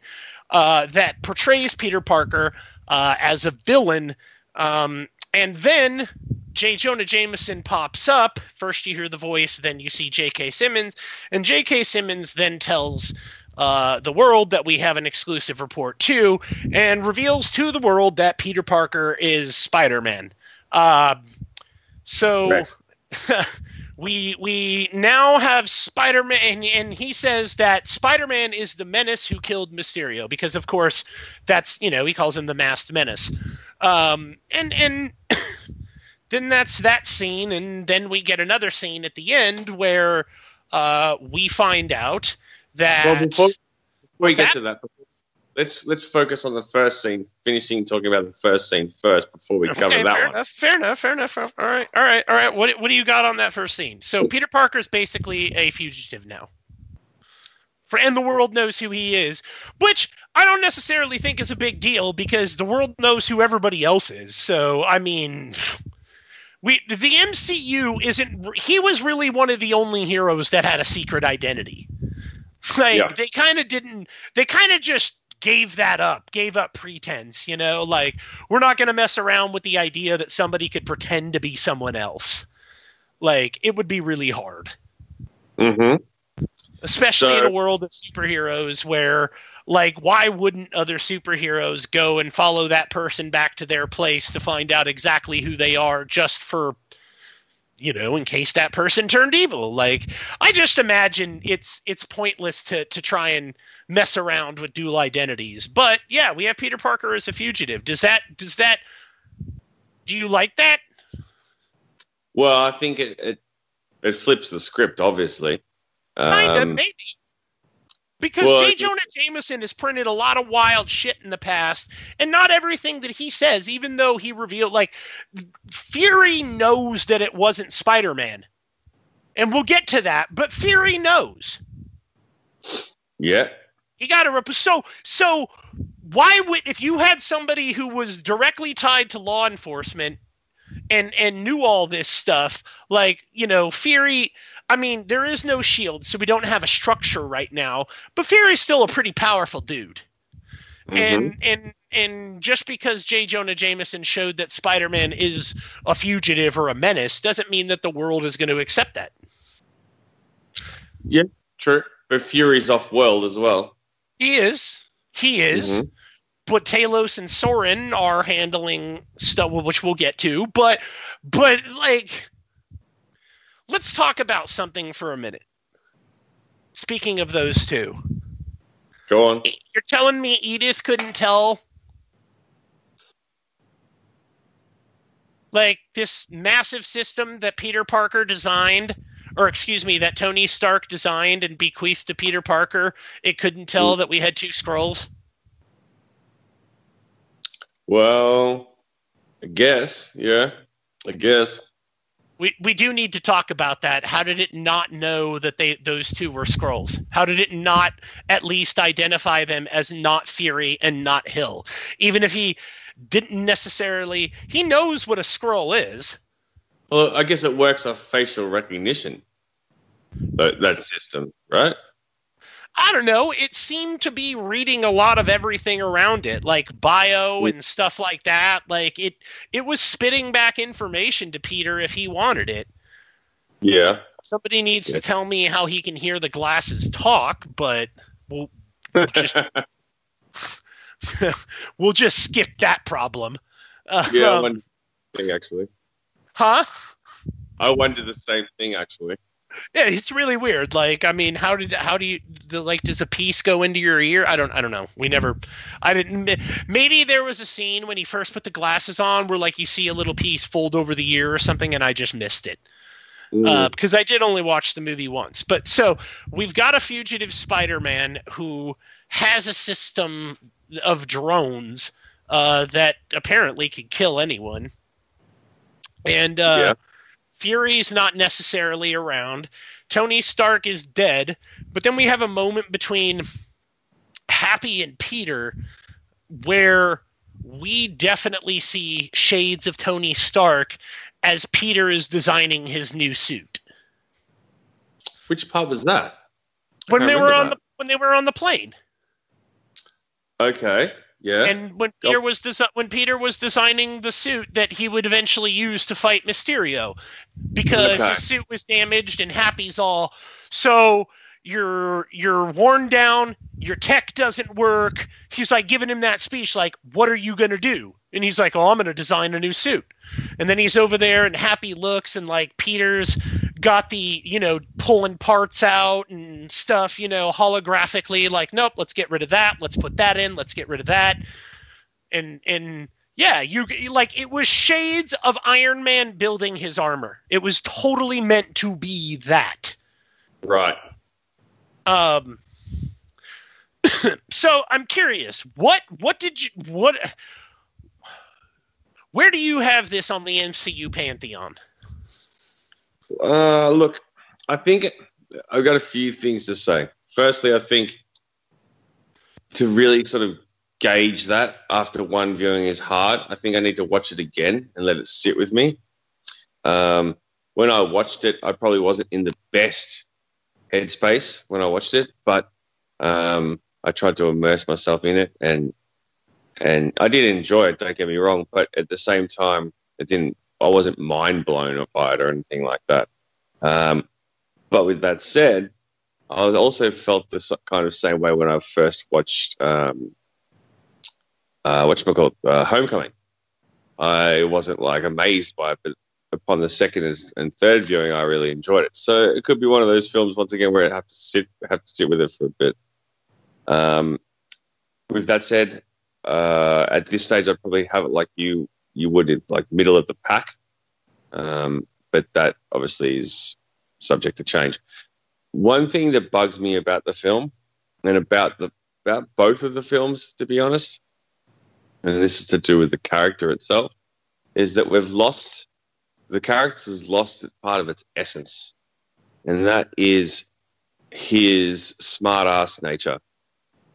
that portrays Peter Parker as a villain. Um, and then J. Jonah Jameson pops up. First, you hear the voice, then you see J.K. Simmons, and J.K. Simmons then tells uh, the world that we have an exclusive report too, and reveals to the world that Peter Parker is Spider-Man. Uh, so Right. *laughs* we we now have Spider-Man, and, and he says that Spider-Man is the menace who killed Mysterio because, of course, that's you know he calls him the masked menace. Um, and and then that's that scene, and then we get another scene at the end where uh, we find out that Well, before, before we get that? to that, let's let's focus on the first scene. Finishing talking about the first scene first before we cover that fair one. enough. Fair enough. Fair enough. All right. All right. All right. What what do you got on that first scene? So Peter Parker is basically a fugitive now. For, and the world knows who he is, which I don't necessarily think is a big deal because the world knows who everybody else is. So I mean, we the MCU isn't. He was really one of the only heroes that had a secret identity. Like Yeah. they kind of didn't. They kind of just gave that up, gave up pretense. You know, like we're not going to mess around with the idea that somebody could pretend to be someone else. Like it would be really hard, Mm-hmm. especially in a world of superheroes where like why wouldn't other superheroes go and follow that person back to their place to find out exactly who they are just for you know in case that person turned evil? Like i just imagine it's it's pointless to to try and mess around with dual identities. But yeah we have peter parker as a fugitive. Does that does that do you like that? Well, I think it, it it flips the script, obviously. kind of Um, maybe Because Well, J. Jonah Jameson has printed a lot of wild shit in the past, and not everything that he says, even though he revealed, like, Fury knows that it wasn't Spider Man. And we'll get to that, but Fury knows. Yeah. He got a rep- so so why would if you had somebody who was directly tied to law enforcement and and knew all this stuff like you know Fury I mean there is no shield so we don't have a structure right now but Fury's still a pretty powerful dude Mhm. and and and just because J. Jonah Jameson showed that Spider-Man is a fugitive or a menace doesn't mean that the world is going to accept that. Yeah, true. But Fury's off world as well. He is. He is. Mhm. But Talos and Soren are handling stuff, which we'll get to. But, but like, let's talk about something for a minute. Speaking of those two, Go on. you're telling me Edith couldn't tell, like, this massive system that Peter Parker designed, or excuse me, that Tony Stark designed and bequeathed to Peter Parker. It couldn't tell that we had two Skrulls. Well, I guess. Yeah. I guess. We we do need to talk about that. How did it not know that they those two were Skrulls? How did it not at least identify them as not Fury and not Hill? Even if he didn't necessarily he knows what a Skrull is. Well, I guess it works off facial recognition. That, that system, right? I don't know. It seemed to be reading a lot of everything around it, like bio and stuff like that. Like it it was spitting back information to Peter if he wanted it. Yeah. Somebody needs Yeah. to tell me how he can hear the glasses talk, but we'll, we'll just *laughs* we'll just skip that problem. Uh, yeah. I um, wondered the same thing, actually. huh? I wondered the same thing, actually. Yeah, it's really weird. Like, I mean, how did how do you the like does a piece go into your ear? I don't I don't know. We never I didn't maybe there was a scene when he first put the glasses on where like you see a little piece fold over the ear or something and I just missed it. Mm. uh, because I did only watch the movie once. But so we've got a fugitive Spider-Man who has a system of drones uh, that apparently can kill anyone, and uh, Yeah. Fury's not necessarily around. Tony Stark is dead, but then we have a moment between Happy and Peter where we definitely see shades of Tony Stark as Peter is designing his new suit. Which part was that? When they were on that. the when they were on the plane. Okay. Yeah. And when. Peter was desi- when Peter was designing the suit that he would eventually use to fight Mysterio, because Okay. his suit was damaged and Happy's all so you're you're worn down, your tech doesn't work. He's like giving him that speech like, "What are you gonna do?" And he's like, "Oh, I'm gonna design a new suit." And then he's over there and Happy looks and like Peter's got the you know pulling parts out and stuff you know holographically like nope let's get rid of that let's put that in let's get rid of that. And and yeah you like it was shades of iron man building his armor. It was totally meant to be that. Right. um *coughs* so i'm curious what what did you what where do you have this on the mcu pantheon? Uh, look, I think I've got a few things to say. Firstly, I think to really sort of gauge that after one viewing is hard. I think I need to watch it again and let it sit with me. Um, when I watched it, I probably wasn't in the best headspace when I watched it, but um, I tried to immerse myself in it, and and I did enjoy it. Don't get me wrong, but at the same time, it didn't. I wasn't mind blown by it or anything like that. Um, but with that said, I also felt the kind of same way when I first watched um, uh, what you uh, Homecoming. I wasn't like amazed by it, but upon the second and- and third viewing, I really enjoyed it. So it could be one of those films once again where I have to sit have to sit with it for a bit. Um, with that said, uh, at this stage, I'd probably have it like you you would in like middle of the pack. Um, but that obviously is subject to change. One thing that bugs me about the film and about the about both of the films, to be honest, and this is to do with the character itself, is that we've lost the character's lost part of its essence, and that is his smart ass nature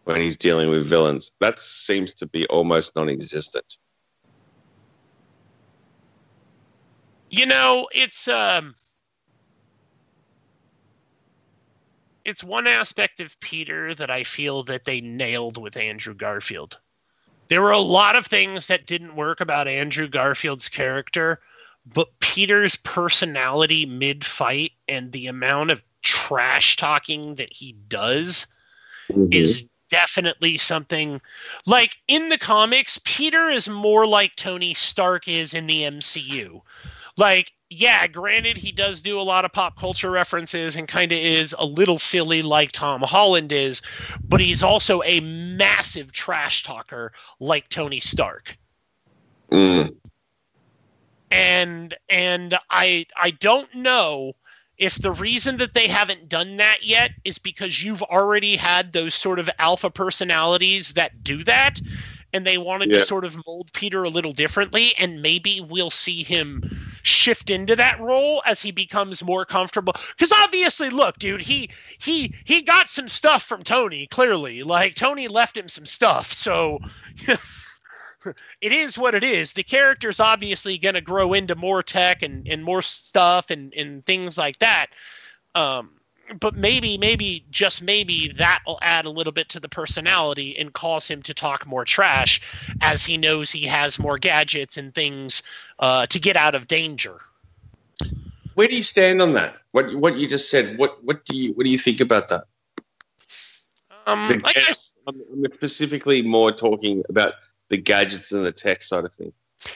when he's dealing with villains. That seems to be almost non-existent. You know, it's um it's one aspect of Peter that I feel that they nailed with Andrew Garfield. There were a lot of things that didn't work about Andrew Garfield's character, but Peter's personality mid fight and the amount of trash talking that he does Mm-hmm. is definitely something like in the comics peter is more like tony stark is in the mcu like yeah granted he does do a lot of pop culture references and kind of is a little silly like tom holland is but he's also a massive trash talker like tony stark Mm. and and i i don't know if the reason that they haven't done that yet is because you've already had those sort of alpha personalities that do that and they wanted Yeah. to sort of mold Peter a little differently and maybe we'll see him shift into that role as he becomes more comfortable cuz obviously look dude he he he got some stuff from Tony clearly like Tony left him some stuff so *laughs* it is what it is. The character's obviously going to grow into more tech and, and more stuff and, and things like that. Um, but maybe, maybe, just maybe that will add a little bit to the personality and cause him to talk more trash as he knows he has more gadgets and things uh, to get out of danger. Where do you stand on that? What what you just said? What what do you what do you think about that? Um, I guess I'm, I'm specifically more talking about the gadgets and the tech side of things.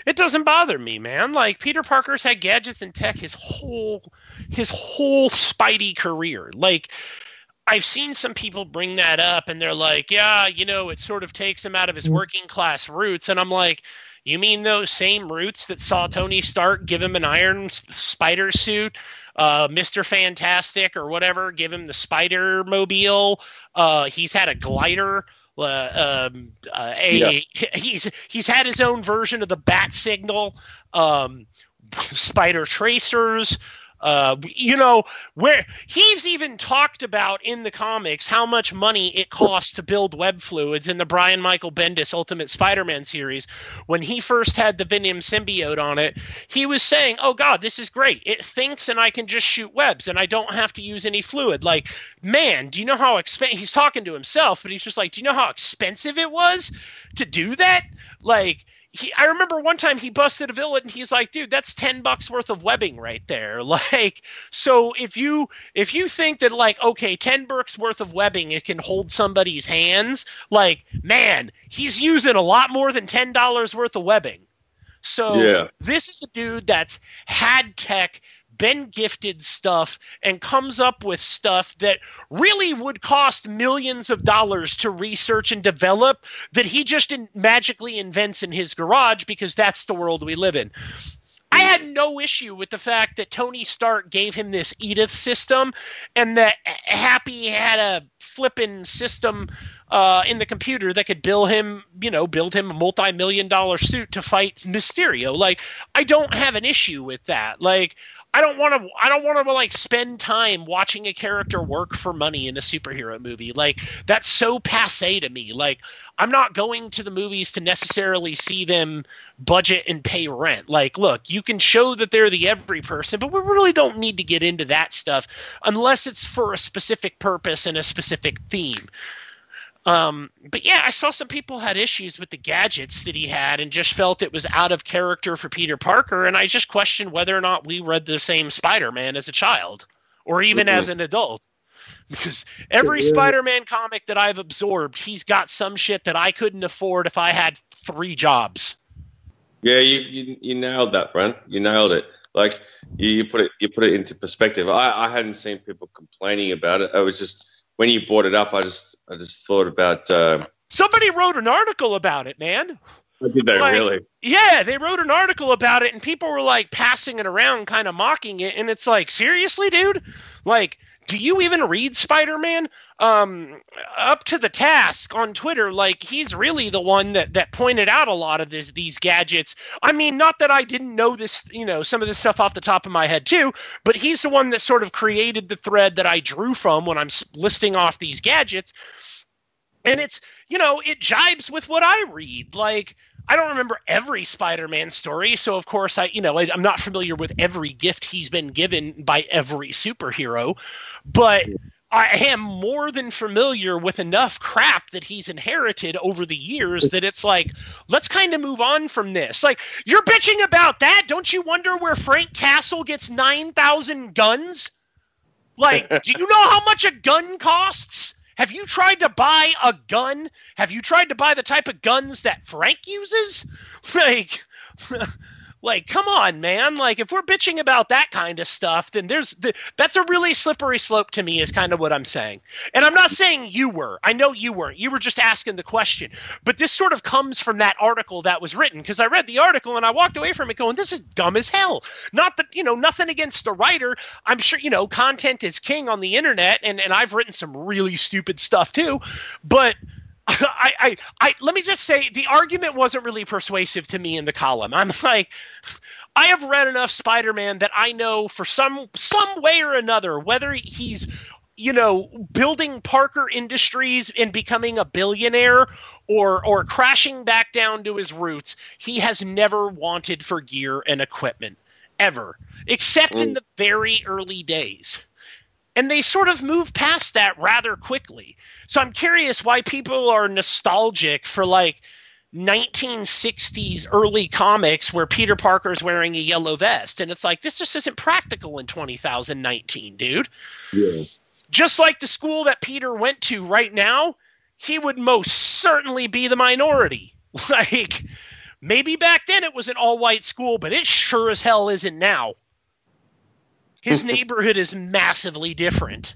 it doesn't bother me, man. Like Peter Parker's had gadgets and tech his whole his whole Spidey career. Like I've seen some people bring that up and they're like, yeah, you know, it sort of takes him out of his working class roots. And I'm like, you mean those same roots that saw Tony Stark give him an iron spider suit, uh, Mr. Fantastic or whatever, give him the spider mobile. Uh, he's had a glider. Uh, um, uh, a *laughs* he's he's had his own version of the bat signal, um, *laughs* spider tracers. Uh, you know where he's even talked about in the comics how much money it costs to build web fluids in the Brian Michael Bendis Ultimate Spider-Man series. When he first had the Venom symbiote on it, he was saying, "Oh God, this is great! It thinks and I can just shoot webs and I don't have to use any fluid." Like, man, do you know how expensive? He's talking to himself, but he's just like, "Do you know how expensive it was to do that?" Like he, I remember one time he busted a villain and he's like, dude, that's 10 bucks worth of webbing right there. *laughs* Like, so if you, if you think that like, okay, 10 bucks worth of webbing, it can hold somebody's hands, like, man, he's using a lot more than $10 worth of webbing. So Yeah. this is a dude that's had tech, been gifted stuff, and comes up with stuff that really would cost millions of dollars to research and develop that he just in- magically invents in his garage because that's the world we live in. I had no issue with the fact that Tony Stark gave him this Edith system and that Happy had a flippin' system uh, in the computer that could build him, you know, build him a multi-million dollar suit to fight Mysterio. Like, I don't have an issue with that. Like, I don't want to. I don't want to like spend time watching a character work for money in a superhero movie. Like that's so passe to me. Like I'm not going to the movies to necessarily see them budget and pay rent. Like, look, you can show that they're the every person, but we really don't need to get into that stuff unless it's for a specific purpose and a specific theme. Um, but yeah, I saw some people had issues with the gadgets that he had and just felt it was out of character for Peter Parker. And I just questioned whether or not we read the same Spider Man as a child or even as an adult. Because every Yeah. Spider Man comic that I've absorbed, he's got some shit that I couldn't afford if I had three jobs. Yeah, you, you you nailed that, Brent. You nailed it. Like you, you put it you put it into perspective. I, I hadn't seen people complaining about it. I was just when you brought it up, I just I just thought about. Uh, Somebody wrote an article about it, man. did they Like- really? Yeah, they wrote an article about it, and people were like passing it around, kind of mocking it. And it's like, seriously, dude? Like, do you even read Spider-Man? Um, up to the task on Twitter, like he's really the one that that pointed out a lot of this these gadgets. I mean, not that I didn't know this, you know, some of this stuff off the top of my head too, but he's the one that sort of created the thread that I drew from when I'm listing off these gadgets. And it's, you know, it jibes with what I read. Like I don't remember every Spider-Man story, so of course I, you know, I, I'm not familiar with every gift he's been given by every superhero, but I am more than familiar with enough crap that he's inherited over the years that it's like, let's kind of move on from this. Like, you're bitching about that. Don't you wonder where Frank Castle gets 9,000 guns? Like, *laughs* do you know how much a gun costs? Have you tried to buy a gun? Have you tried to buy the type of guns that Frank uses? *laughs* Like, like come on, man. Like, if we're bitching about that kind of stuff, then there's the, that's a really slippery slope to me. Is kind of what I'm saying. And I'm not saying you were. I know you weren't. You were just asking the question. But this sort of comes from that article that was written because I read the article and I walked away from it going, "This is dumb as hell." Not that you know nothing against the writer. I'm sure you know content is king on the internet, and and I've written some really stupid stuff too, but. I, I, I, let me just say the argument wasn't really persuasive to me in the column. I'm *laughs* like, I have read enough Spider-Man that I know for some some way or another whether he's you know building Parker Industries and becoming a billionaire or or crashing back down to his roots, he has never wanted for gear and equipment ever, except in mm. the very early days. And they sort of move past that rather quickly. So I'm curious why people are nostalgic for like 1960s early comics where Peter Parker's wearing a yellow vest. And it's like, this just isn't practical in 2019, dude. Yeah. Just like the school that Peter went to right now, he would most certainly be the minority. *laughs* Like, maybe back then it was an all white school, but it sure as hell isn't now. His *laughs* neighborhood is massively different.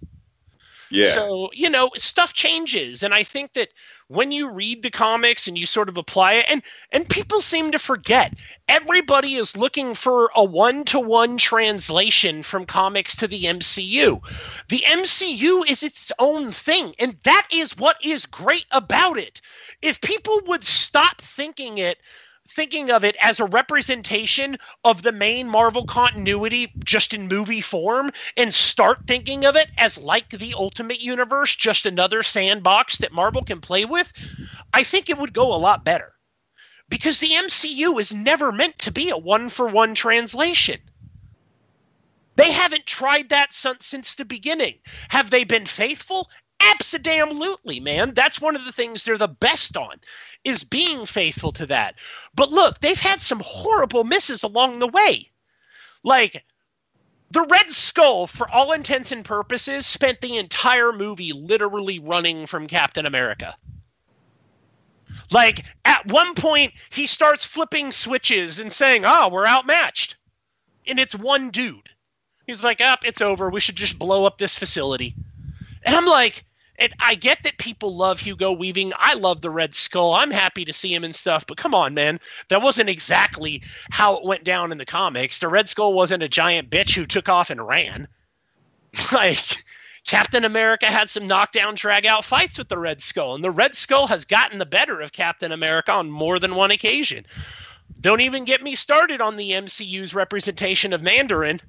Yeah. So, you know, stuff changes. And I think that when you read the comics and you sort of apply it, and, and people seem to forget, everybody is looking for a one to one translation from comics to the MCU. The MCU is its own thing. And that is what is great about it. If people would stop thinking it, thinking of it as a representation of the main Marvel continuity just in movie form and start thinking of it as like the Ultimate Universe, just another sandbox that Marvel can play with, I think it would go a lot better. Because the MCU is never meant to be a one for one translation. They haven't tried that since the beginning. Have they been faithful? Absolutely, man. That's one of the things they're the best on is being faithful to that. But look, they've had some horrible misses along the way. Like the Red Skull, for all intents and purposes, spent the entire movie literally running from Captain America. Like at one point, he starts flipping switches and saying, "Oh, we're outmatched," and it's one dude. He's like, "Up, it's over. We should just blow up this facility." And I'm like, and I get that people love Hugo Weaving. I love the Red Skull. I'm happy to see him and stuff, but come on, man. That wasn't exactly how it went down in the comics. The Red Skull wasn't a giant bitch who took off and ran. *laughs* Like Captain America had some knockdown drag out fights with the Red Skull, and the Red Skull has gotten the better of Captain America on more than one occasion. Don't even get me started on the MCU's representation of Mandarin.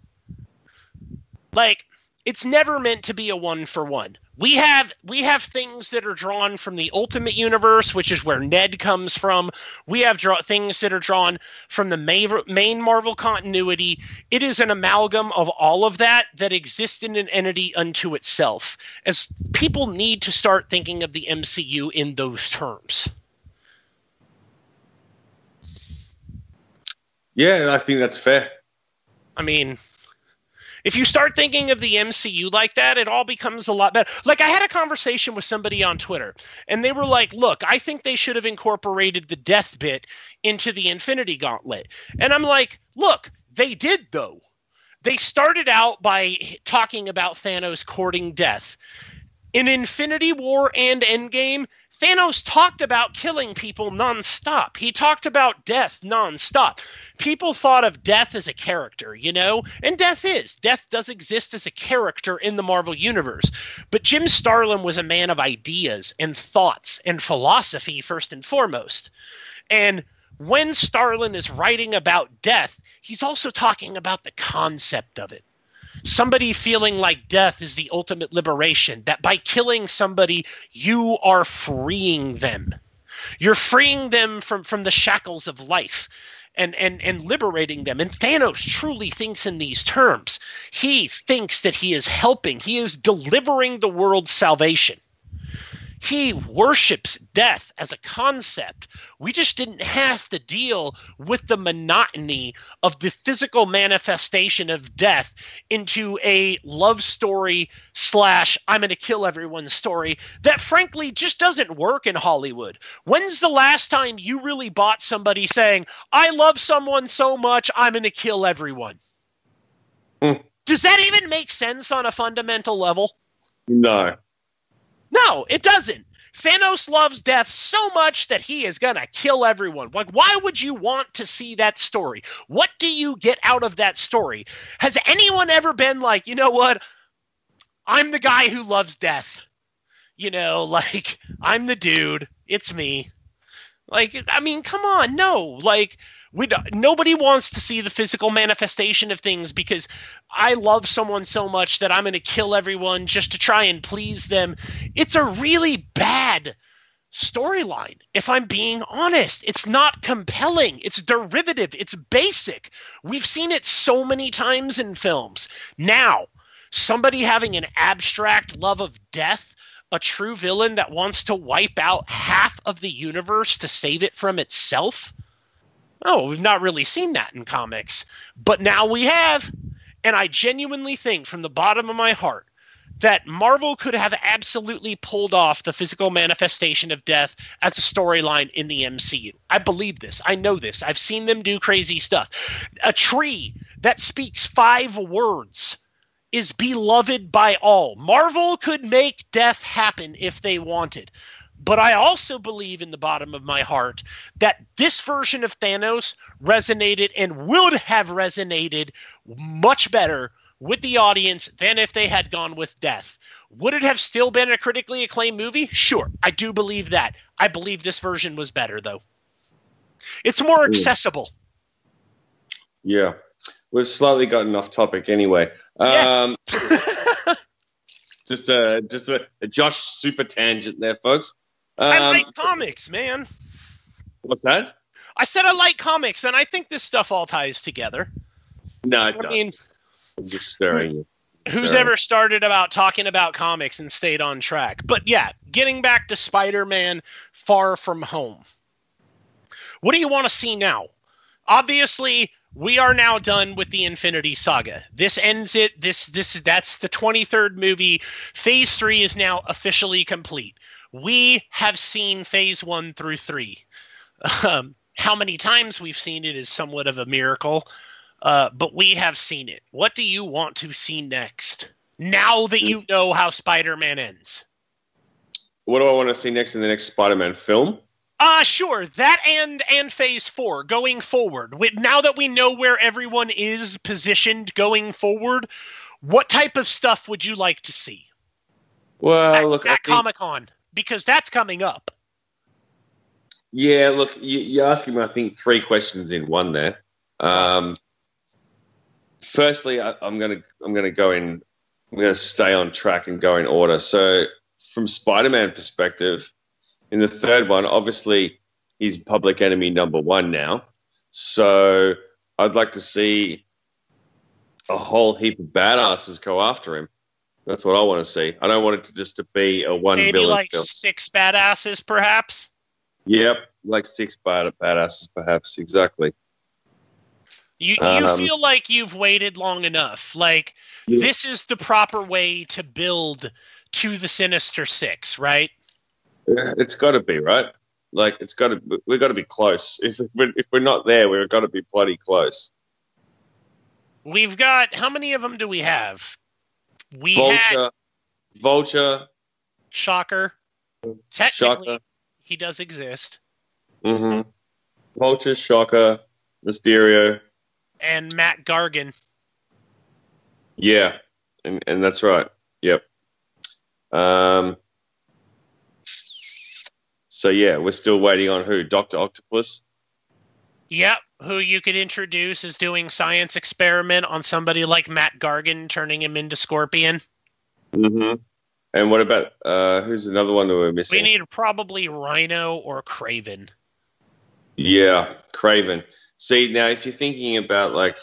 Like, it's never meant to be a one for one. We have we have things that are drawn from the Ultimate Universe, which is where Ned comes from. We have draw, things that are drawn from the main, main Marvel continuity. It is an amalgam of all of that that exists in an entity unto itself. As people need to start thinking of the MCU in those terms. Yeah, I think that's fair. I mean, if you start thinking of the MCU like that, it all becomes a lot better. Like I had a conversation with somebody on Twitter, and they were like, "Look, I think they should have incorporated the death bit into the Infinity Gauntlet." And I'm like, "Look, they did though. They started out by talking about Thanos courting death. In Infinity War and Endgame, Thanos talked about killing people nonstop. He talked about death nonstop. People thought of death as a character, you know? And death is. Death does exist as a character in the Marvel Universe. But Jim Starlin was a man of ideas and thoughts and philosophy, first and foremost. And when Starlin is writing about death, he's also talking about the concept of it somebody feeling like death is the ultimate liberation, that by killing somebody, you are freeing them. You're freeing them from, from the shackles of life and, and, and liberating them. And Thanos truly thinks in these terms. He thinks that he is helping, he is delivering the world's salvation. He worships death as a concept. We just didn't have to deal with the monotony of the physical manifestation of death into a love story slash I'm going to kill everyone story that frankly just doesn't work in Hollywood. When's the last time you really bought somebody saying, I love someone so much, I'm going to kill everyone? Mm. Does that even make sense on a fundamental level? No. No, it doesn't. Thanos loves death so much that he is going to kill everyone. Like, why would you want to see that story? What do you get out of that story? Has anyone ever been like, you know what? I'm the guy who loves death. You know, *laughs* like, I'm the dude. It's me. Like, I mean, come on. No. Like, we nobody wants to see the physical manifestation of things because I love someone so much that I'm going to kill everyone just to try and please them. It's a really bad storyline if I'm being honest. It's not compelling. It's derivative. It's basic. We've seen it so many times in films. Now, somebody having an abstract love of death a true villain that wants to wipe out half of the universe to save it from itself? Oh, we've not really seen that in comics, but now we have. And I genuinely think from the bottom of my heart that Marvel could have absolutely pulled off the physical manifestation of death as a storyline in the MCU. I believe this. I know this. I've seen them do crazy stuff. A tree that speaks five words is beloved by all. Marvel could make death happen if they wanted. But I also believe in the bottom of my heart that this version of Thanos resonated and would have resonated much better with the audience than if they had gone with Death. Would it have still been a critically acclaimed movie? Sure, I do believe that. I believe this version was better, though. It's more accessible. Yeah. We've slightly gotten off topic anyway. Yeah. Um, *laughs* just a just a, a Josh super tangent there, folks. Um, I like comics, man. what's that? I said I like comics, and I think this stuff all ties together. No, I mean, I'm just staring you. who's Sure. ever started about talking about comics and stayed on track? But yeah, getting back to Spider-Man: Far From Home. What do you want to see now? Obviously, we are now done with the Infinity Saga. This ends it. This this that's the 23rd movie. Phase 3 is now officially complete. We have seen phase 1 through 3. Um, how many times we've seen it is somewhat of a miracle. Uh, but we have seen it. What do you want to see next? Now that you know how Spider-Man ends. What do I want to see next in the next Spider-Man film? Uh sure. That and and phase four going forward. With, now that we know where everyone is positioned going forward, what type of stuff would you like to see Well, at, look, at think, Comic Con? Because that's coming up. yeah, look, you, you're asking me, I think, three questions in one there. Um, firstly, I, I'm gonna I'm gonna go in. I'm gonna stay on track and go in order. So, from Spider-Man perspective, in the third one, obviously he's public enemy number one now. So, I'd like to see a whole heap of badasses go after him. That's what I want to see. I don't want it to just to be a one Maybe villain like film. six badasses, perhaps. Yep, like six bad badasses, perhaps. Exactly. You you Um, feel like you've waited long enough. Like Yeah. this is the proper way to build to the Sinister Six, right? Yeah, It's got to be right. Like it's got to. We've got to be close. If we're, if we're not there, we've got to be bloody close. We've got how many of them do we have? We Vulture, had Vulture, Shocker. Technically, Shocker. He does exist. Mm-hmm. Vulture, Shocker, Mysterio. And Mac Gargan. Yeah, and and that's right. Yep. Um. So yeah, we're still waiting on who? Doctor Octopus. Yep, who you could introduce is doing science experiment on somebody like Mac Gargan, turning him into Scorpion. Mm-hmm. And what about uh who's another one that we're missing? We need probably Rhino or Kraven. yeah, Kraven. See now, if you're thinking about like,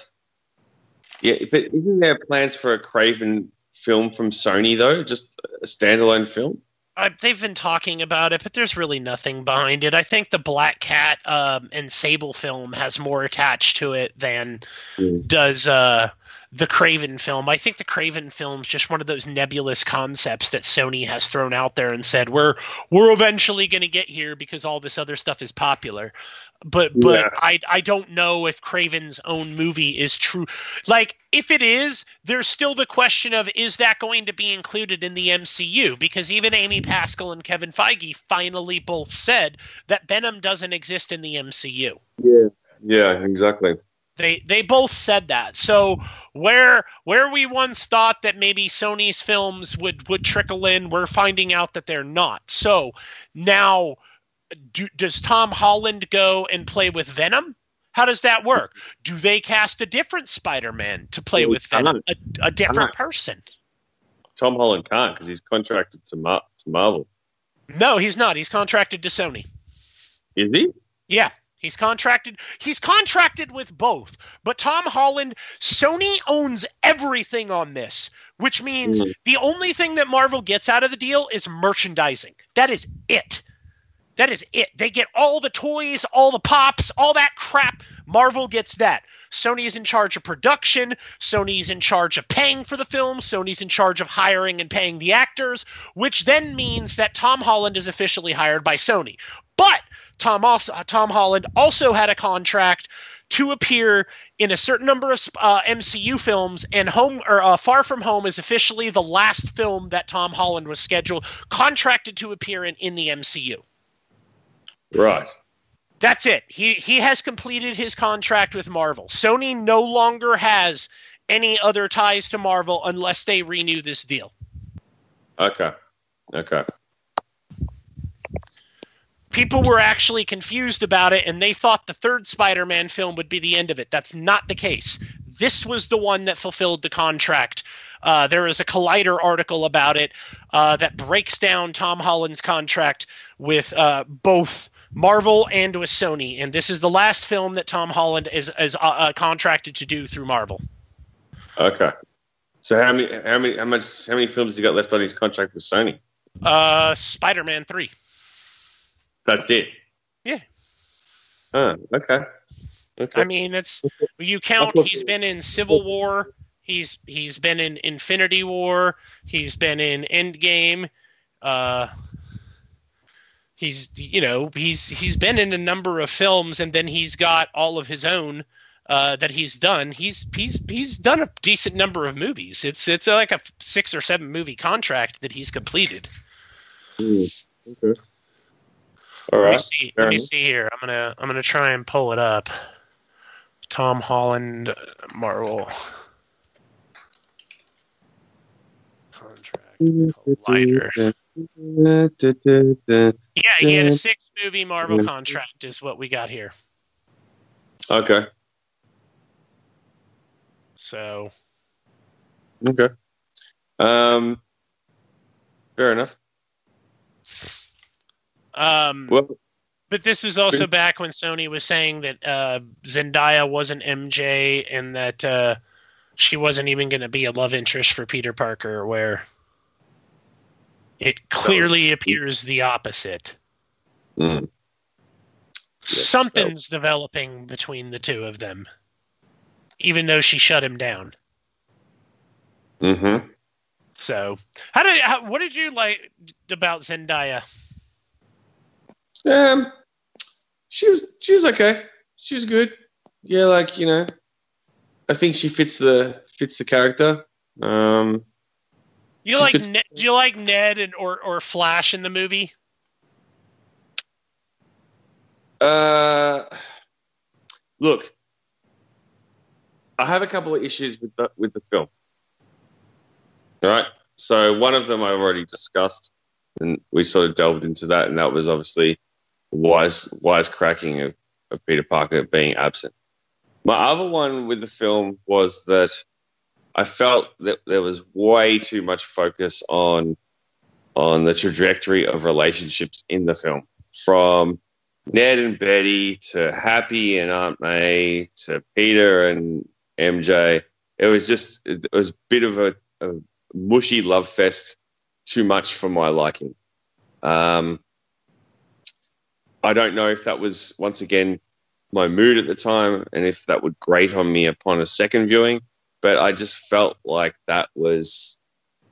yeah, but isn't there plans for a Kraven film from Sony though? Just a standalone film? Uh, they've been talking about it, but there's really nothing behind it. I think the Black Cat um, and Sable film has more attached to it than Mm. does uh, the Kraven film. I think the Kraven film's just one of those nebulous concepts that Sony has thrown out there and said we're we're eventually going to get here because all this other stuff is popular. But but Yeah. I I don't know if Kraven's own movie is true. Like if it is, there's still the question of is that going to be included in the MCU? Because even Amy Pascal and Kevin Feige finally both said that Venom doesn't exist in the MCU. Yeah. Yeah, exactly. They they both said that. So where where we once thought that maybe Sony's films would would trickle in, we're finding out that they're not. So now do, does Tom Holland go and play with Venom? How does that work? Do they cast a different Spider-Man to play with Venom, a, a different person? Tom Holland can't because he's contracted to Mar- to Marvel. No, he's not. He's contracted to Sony. Is he? Yeah, he's contracted. He's contracted with both. But Tom Holland, Sony owns everything on this, which means Mm. the only thing that Marvel gets out of the deal is merchandising. That is it. That is it. They get all the toys, all the pops, all that crap. Marvel gets that. Sony is in charge of production. Sony is in charge of paying for the film. Sony's in charge of hiring and paying the actors, which then means that Tom Holland is officially hired by Sony. But Tom also Tom Holland also had a contract to appear in a certain number of uh, MCU films, and Home or uh, Far From Home is officially the last film that Tom Holland was scheduled contracted to appear in in the MCU. Right. That's it. He he has completed his contract with Marvel. Sony no longer has any other ties to Marvel unless they renew this deal. Okay. Okay. People were actually confused about it and they thought the third Spider-Man film would be the end of it. That's not the case. This was the one that fulfilled the contract. Uh, there is a Collider article about it uh, that breaks down Tom Holland's contract with uh, both Marvel and with Sony, and this is the last film that Tom Holland is is uh, uh, contracted to do through Marvel. Okay. So how many how many how much how many films has he got left on his contract with Sony? Uh, Spider-Man three. That's it. Yeah. Oh, okay. Okay. I mean, it's you count. He's been in Civil War. He's he's been in Infinity War. He's been in Endgame. Uh, he's you know he's he's been in a number of films, and then he's got all of his own uh, that he's done. He's he's he's done a decent number of movies. It's it's like a six or seven movie contract that he's completed. Hmm, okay. All Let me see. Let me see here. I'm gonna I'm gonna try and pull it up. Tom Holland, Marvel contract collider. Yeah, he had a six movie Marvel contract, is what we got here. Okay. So Okay. Um. Fair enough. um Well, but this was also back when Sony was saying that uh Zendaya wasn't MJ and that uh she wasn't even gonna be a love interest for Peter Parker, where it clearly appears the opposite. mm, something's developing between the two of them even though she shut him down mm-hmm. so how did how, what did you like about zendaya Um, she was she was okay. She was good. Yeah, like you know, I think she fits the fits the character. Um, you like ned, do you like ned and or or flash in the movie Uh, look, I have a couple of issues with the with the film. All right, so one of them I've already discussed, and we sort of delved into that, and that was obviously wise wise cracking of, of Peter Parker being absent. My other one with the film was that I felt that there was way too much focus on on the trajectory of relationships in the film, from Ned and Betty to Happy and Aunt May to Peter and MJ. It was just it was a bit of a, a mushy love fest, too much for my liking. Um, I don't know if that was once again my mood at the time and if that would grate on me upon a second viewing, but I just felt like that was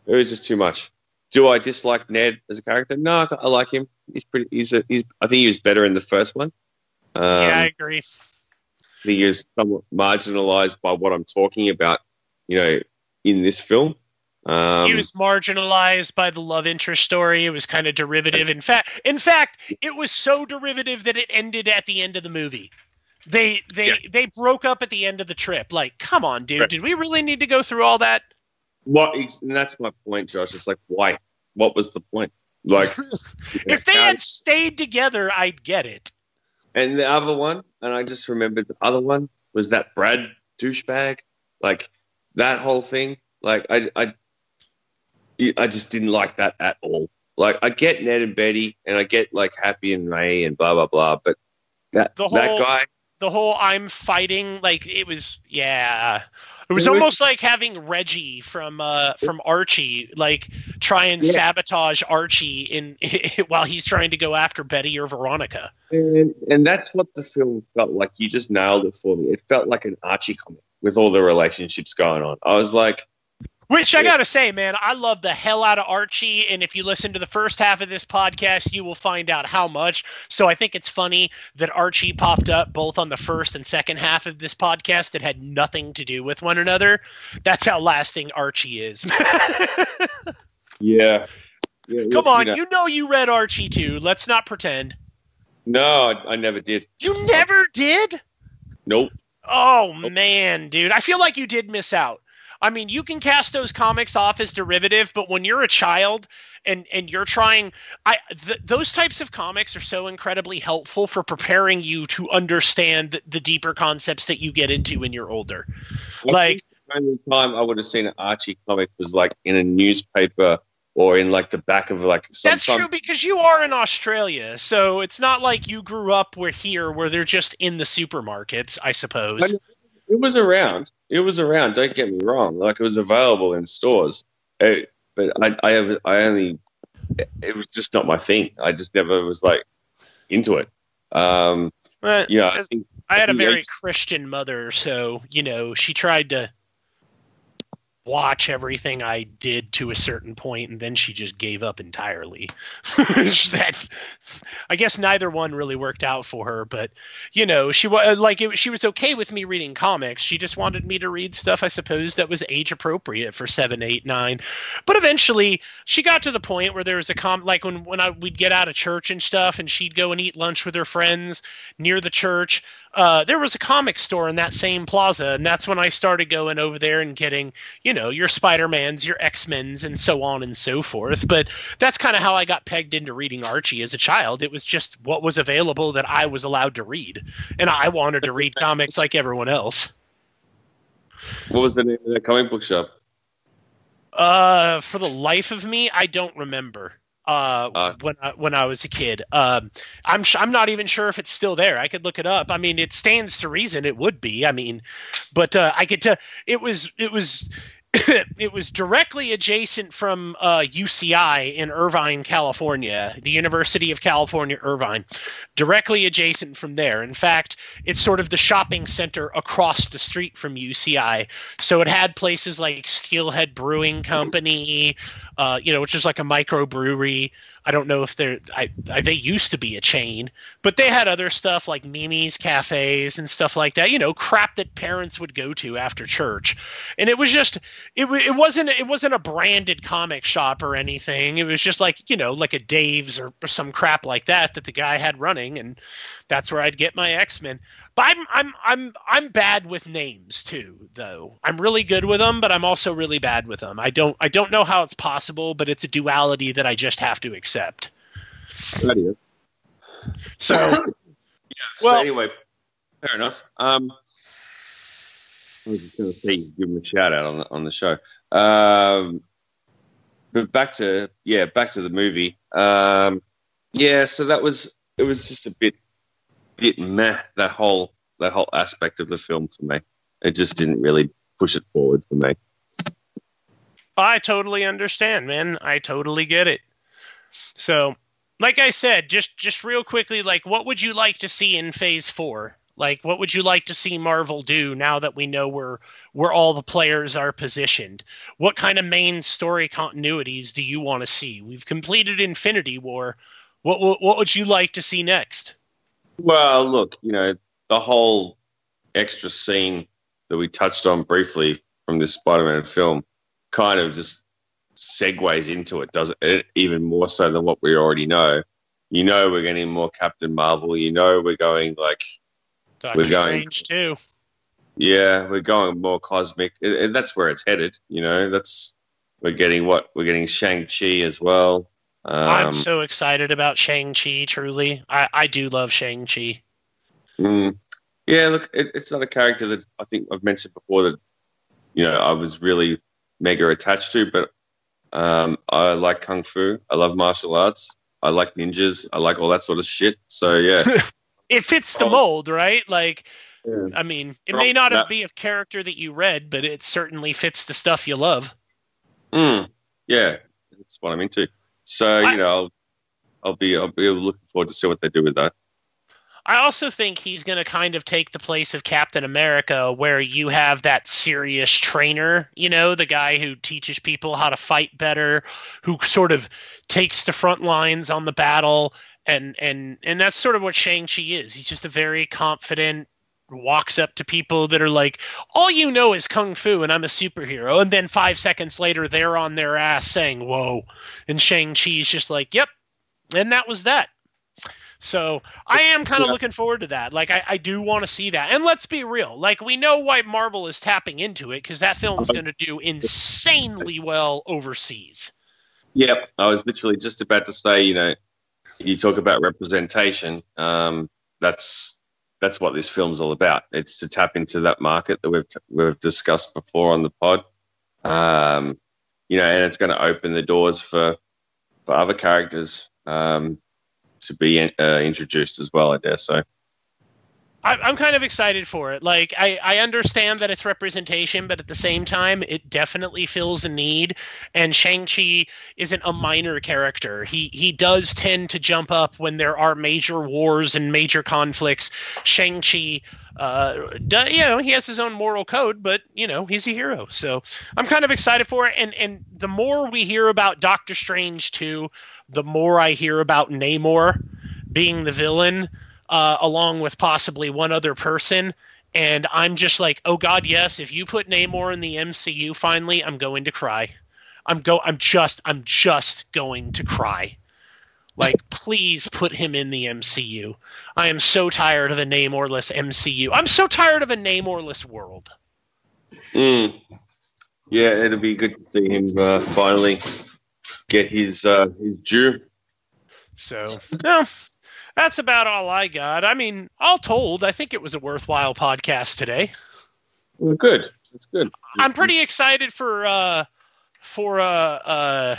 it was just too much. Do I dislike Ned as a character? No, I like him. He's pretty. He's a. He's. I think he was better in the first one. Um, yeah, I agree. I think he was somewhat marginalized by what I'm talking about. You know, in this film. Um, he was marginalized by the love interest story. It was kind of derivative. In fact, in fact, it was so derivative that it ended at the end of the movie. They they Yeah. they broke up at the end of the trip. Like, come on, dude, Right. did we really need to go through all that? what? And that's my point, Josh. It's like, why? What was the point? Like, *laughs* If they had stayed together, I'd get it. And the other one, and I just remembered the other one was that Brad douchebag. Like that whole thing. Like I, I, I just didn't like that at all. Like I get Ned and Betty, and I get like Happy and May and blah blah blah, but that The that guy, The whole I'm fighting, like it was, yeah. It was almost like having Reggie from uh from Archie, like try and Yeah. sabotage Archie in *laughs* while he's trying to go after Betty or Veronica. and, and that's what the film felt like. You just nailed it for me. It felt like an Archie comic with all the relationships going on. I was like, Which I gotta say, man, I love the hell out of Archie, and if you listen to the first half of this podcast, you will find out how much. So I think it's funny that Archie popped up both on the first and second half of this podcast that had nothing to do with one another. That's how lasting Archie is. *laughs* yeah, yeah Come on, know- you know you read Archie too. Let's not pretend. no, I, I never did. You never did? Nope. Oh man, dude, I feel like you did miss out. I mean, you can cast those comics off as derivative, but when you're a child and and you're trying, I th- those types of comics are so incredibly helpful for preparing you to understand the, the deeper concepts that you get into when you're older. Like- the only time I would have seen an Archie comic was like in a newspaper or in like the back of like some. That's true because you are in Australia, so it's not like you grew up where here where they're just in the supermarkets, I suppose. It was around. It was around. Don't get me wrong. Like it was available in stores. It- but I, I have, I only. It was just not my thing. I just never was like into it. Um, you know, I think I had a Yeah. very Christian mother, so you know she tried to watch everything I did to a certain point, and then she just gave up entirely. *laughs* that I guess neither one really worked out for her, but you know she was like it, she was okay with me reading comics. She just wanted me to read stuff, I suppose, that was age appropriate for seven, eight, nine. But eventually, she got to the point where there was a com like when when I we'd get out of church and stuff, and she'd go and eat lunch with her friends near the church uh, there was a comic store in that same plaza, and that's when I started going over there and getting, you know, your Spider Mans, your X Men's, and so on and so forth. But that's kind of how I got pegged into reading Archie as a child. It was just what was available that I was allowed to read, and I wanted to read comics like everyone else. what was the name of that comic book shop? Uh, for the life of me, I don't remember. Uh, Uh. when I, when I was a kid, um, I'm sh- I'm not even sure if it's still there. I could look it up. I mean, it stands to reason it would be. I mean, but uh, I could tell it was it was *coughs* it was directly adjacent from uh, UCI in Irvine, California, the University of California, Irvine, directly adjacent from there. In fact, it's sort of the shopping center across the street from UCI. So it had places like Steelhead Brewing Company, uh, you know, which is like a microbrewery. I don't know if they're I, I they used to be a chain, but they had other stuff like Mimi's cafes and stuff like that. You know, crap that parents would go to after church, and it was just it it wasn't it wasn't a branded comic shop or anything. It was just like you know like a Dave's or, or some crap like that that the guy had running, and that's where I'd get my X Men. But I'm I'm I'm I'm bad with names too, though. I'm really good with them, but I'm also really bad with them. I don't I don't know how it's possible, but it's a duality that I just have to accept. That is. So So *laughs* Well- anyway, fair enough. Um, I was just going to say, give him a shout out on the, on the show. Um, but back to yeah, back to the movie. Um, yeah, so that was it was just a bit bit meh that whole that whole aspect of the film for me. It just didn't really push it forward for me. I totally understand, man. I totally get it. So, like I said, just just real quickly, like what would you like to see in Phase Four? Like, what would you like to see Marvel do now that we know where where all the players are positioned? What kind of main story continuities do you want to see? We've completed Infinity War. What what, what would you like to see next? Well, look, you know, the whole extra scene that we touched on briefly from this Spider-Man film kind of just segues into it, does it? Even more so than what we already know. You know, we're getting more Captain Marvel. You know, we're going like, Doctor We're going- Strange too. yeah, we're going more cosmic, and that's where it's headed. You know, that's we're getting what we're getting Shang Chi as well. Um, I'm so excited about Shang Chi. Truly, I I do love Shang Chi. Mm. Yeah, look, it, it's not a character that I think I've mentioned before that you know I was really mega attached to, but um, I like kung fu. I love martial arts. I like ninjas. I like all that sort of shit. So yeah, *laughs* it fits the Oh. mold, right? Like, Yeah. I mean, it may not that- be a character that you read, but it certainly fits the stuff you love. Mm. yeah, that's what I'm into. So I- you know, I'll, I'll be I'll be looking forward to see what they do with that. I also think he's going to kind of take the place of Captain America, where you have that serious trainer, you know, the guy who teaches people how to fight better, who sort of takes the front lines on the battle, and and and that's sort of what Shang Chi is. He's just a very confident, walks up to people that are like, all you know is kung fu, and I'm a superhero, and then five seconds later they're on their ass saying, "Whoa," and Shang Chi's just like, "Yep," and that was that. So I am kind of Yeah. looking forward to that. Like I, I do want to see that. And let's be real. Like we know why Marvel is tapping into it because that film's going to do insanely well overseas. Yep, I was literally just about to say, you know, you talk about representation. Um, that's that's what this film's all about. It's to tap into that market that we've we've discussed before on the pod. Um, you know, and it's going to open the doors for for other characters um, to be uh, introduced as well. I dare say. I, I'm kind of excited for it. Like I, I understand that it's representation, but at the same time, it definitely fills a need. And Shang Chi isn't a minor character. He he does tend to jump up when there are major wars and major conflicts. Shang Chi, uh, do, you know, he has his own moral code, but you know, he's a hero. So I'm kind of excited for it. And and the more we hear about Doctor Strange too, the more I hear about Namor being the villain uh, along with possibly one other person. And I'm just like, oh God, yes. If you put Namor in the MCU, finally, I'm going to cry. I'm go. I'm just. I'm just going to cry. Like, please put him in the MCU. I am so tired of a Namorless MCU. I'm so tired of a Namorless world. Mm. Yeah, it'll be good to see him uh, finally get his uh, his due. So, no, that's about all I got. I mean, all told, I think it was a worthwhile podcast today. Well, good. It's good. I'm pretty excited for uh for uh uh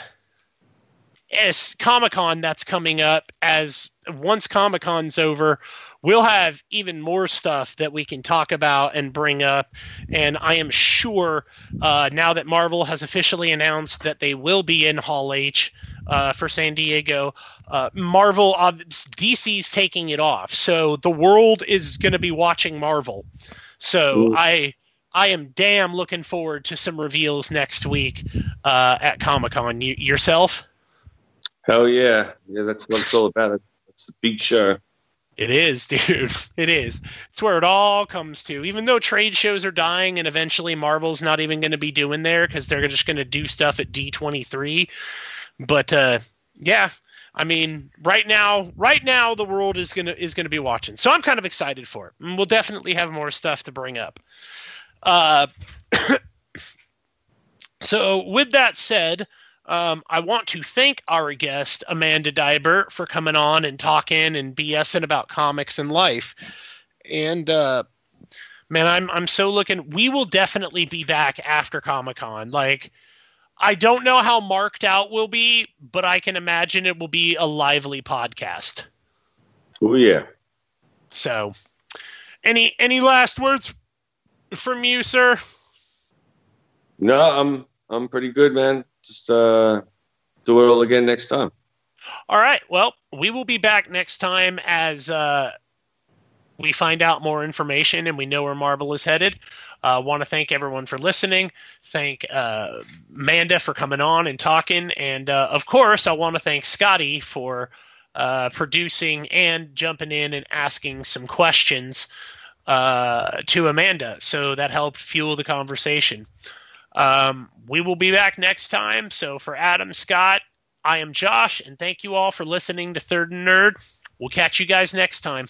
Comic Con that's coming up. As once Comic Con's over, we'll have even more stuff that we can talk about and bring up. And I am sure uh, now that Marvel has officially announced that they will be in Hall H uh, for San Diego, uh, Marvel uh, DC's taking it off, so the world is going to be watching Marvel. So Ooh. I. I am damn looking forward to some reveals next week uh, at Comic Con. You, yourself? Hell yeah, yeah. That's what it's all about. It's the big show. It is, *laughs* dude. It is. It's where it all comes to. Even though trade shows are dying and eventually Marvel's not even going to be doing there because they're just going to do stuff at D23. But uh, yeah, I mean, right now, right now the world is gonna is gonna be watching. So I'm kind of excited for it. And we'll definitely have more stuff to bring up. Uh, *coughs* so with that said, um, I want to thank our guest Amanda Deibert for coming on and talking and BSing about comics and life. And uh, man, I'm I'm so looking. We will definitely be back after Comic Con. Like, I don't know how marked out we'll be, but I can imagine it will be a lively podcast. Oh yeah. So, any any last words from you, sir? No, I'm I'm pretty good, man. Just uh, do it all again next time. All right. Well, we will be back next time as uh, we find out more information and we know where Marvel is headed. I uh, want to thank everyone for listening. Thank uh, Amanda for coming on and talking. And uh, of course, I want to thank Scotty for uh, producing and jumping in and asking some questions uh, to Amanda. So that helped fuel the conversation. Um, we will be back next time. So for Adam Scott, I am Josh, and thank you all for listening to Third and Nerd. We'll catch you guys next time.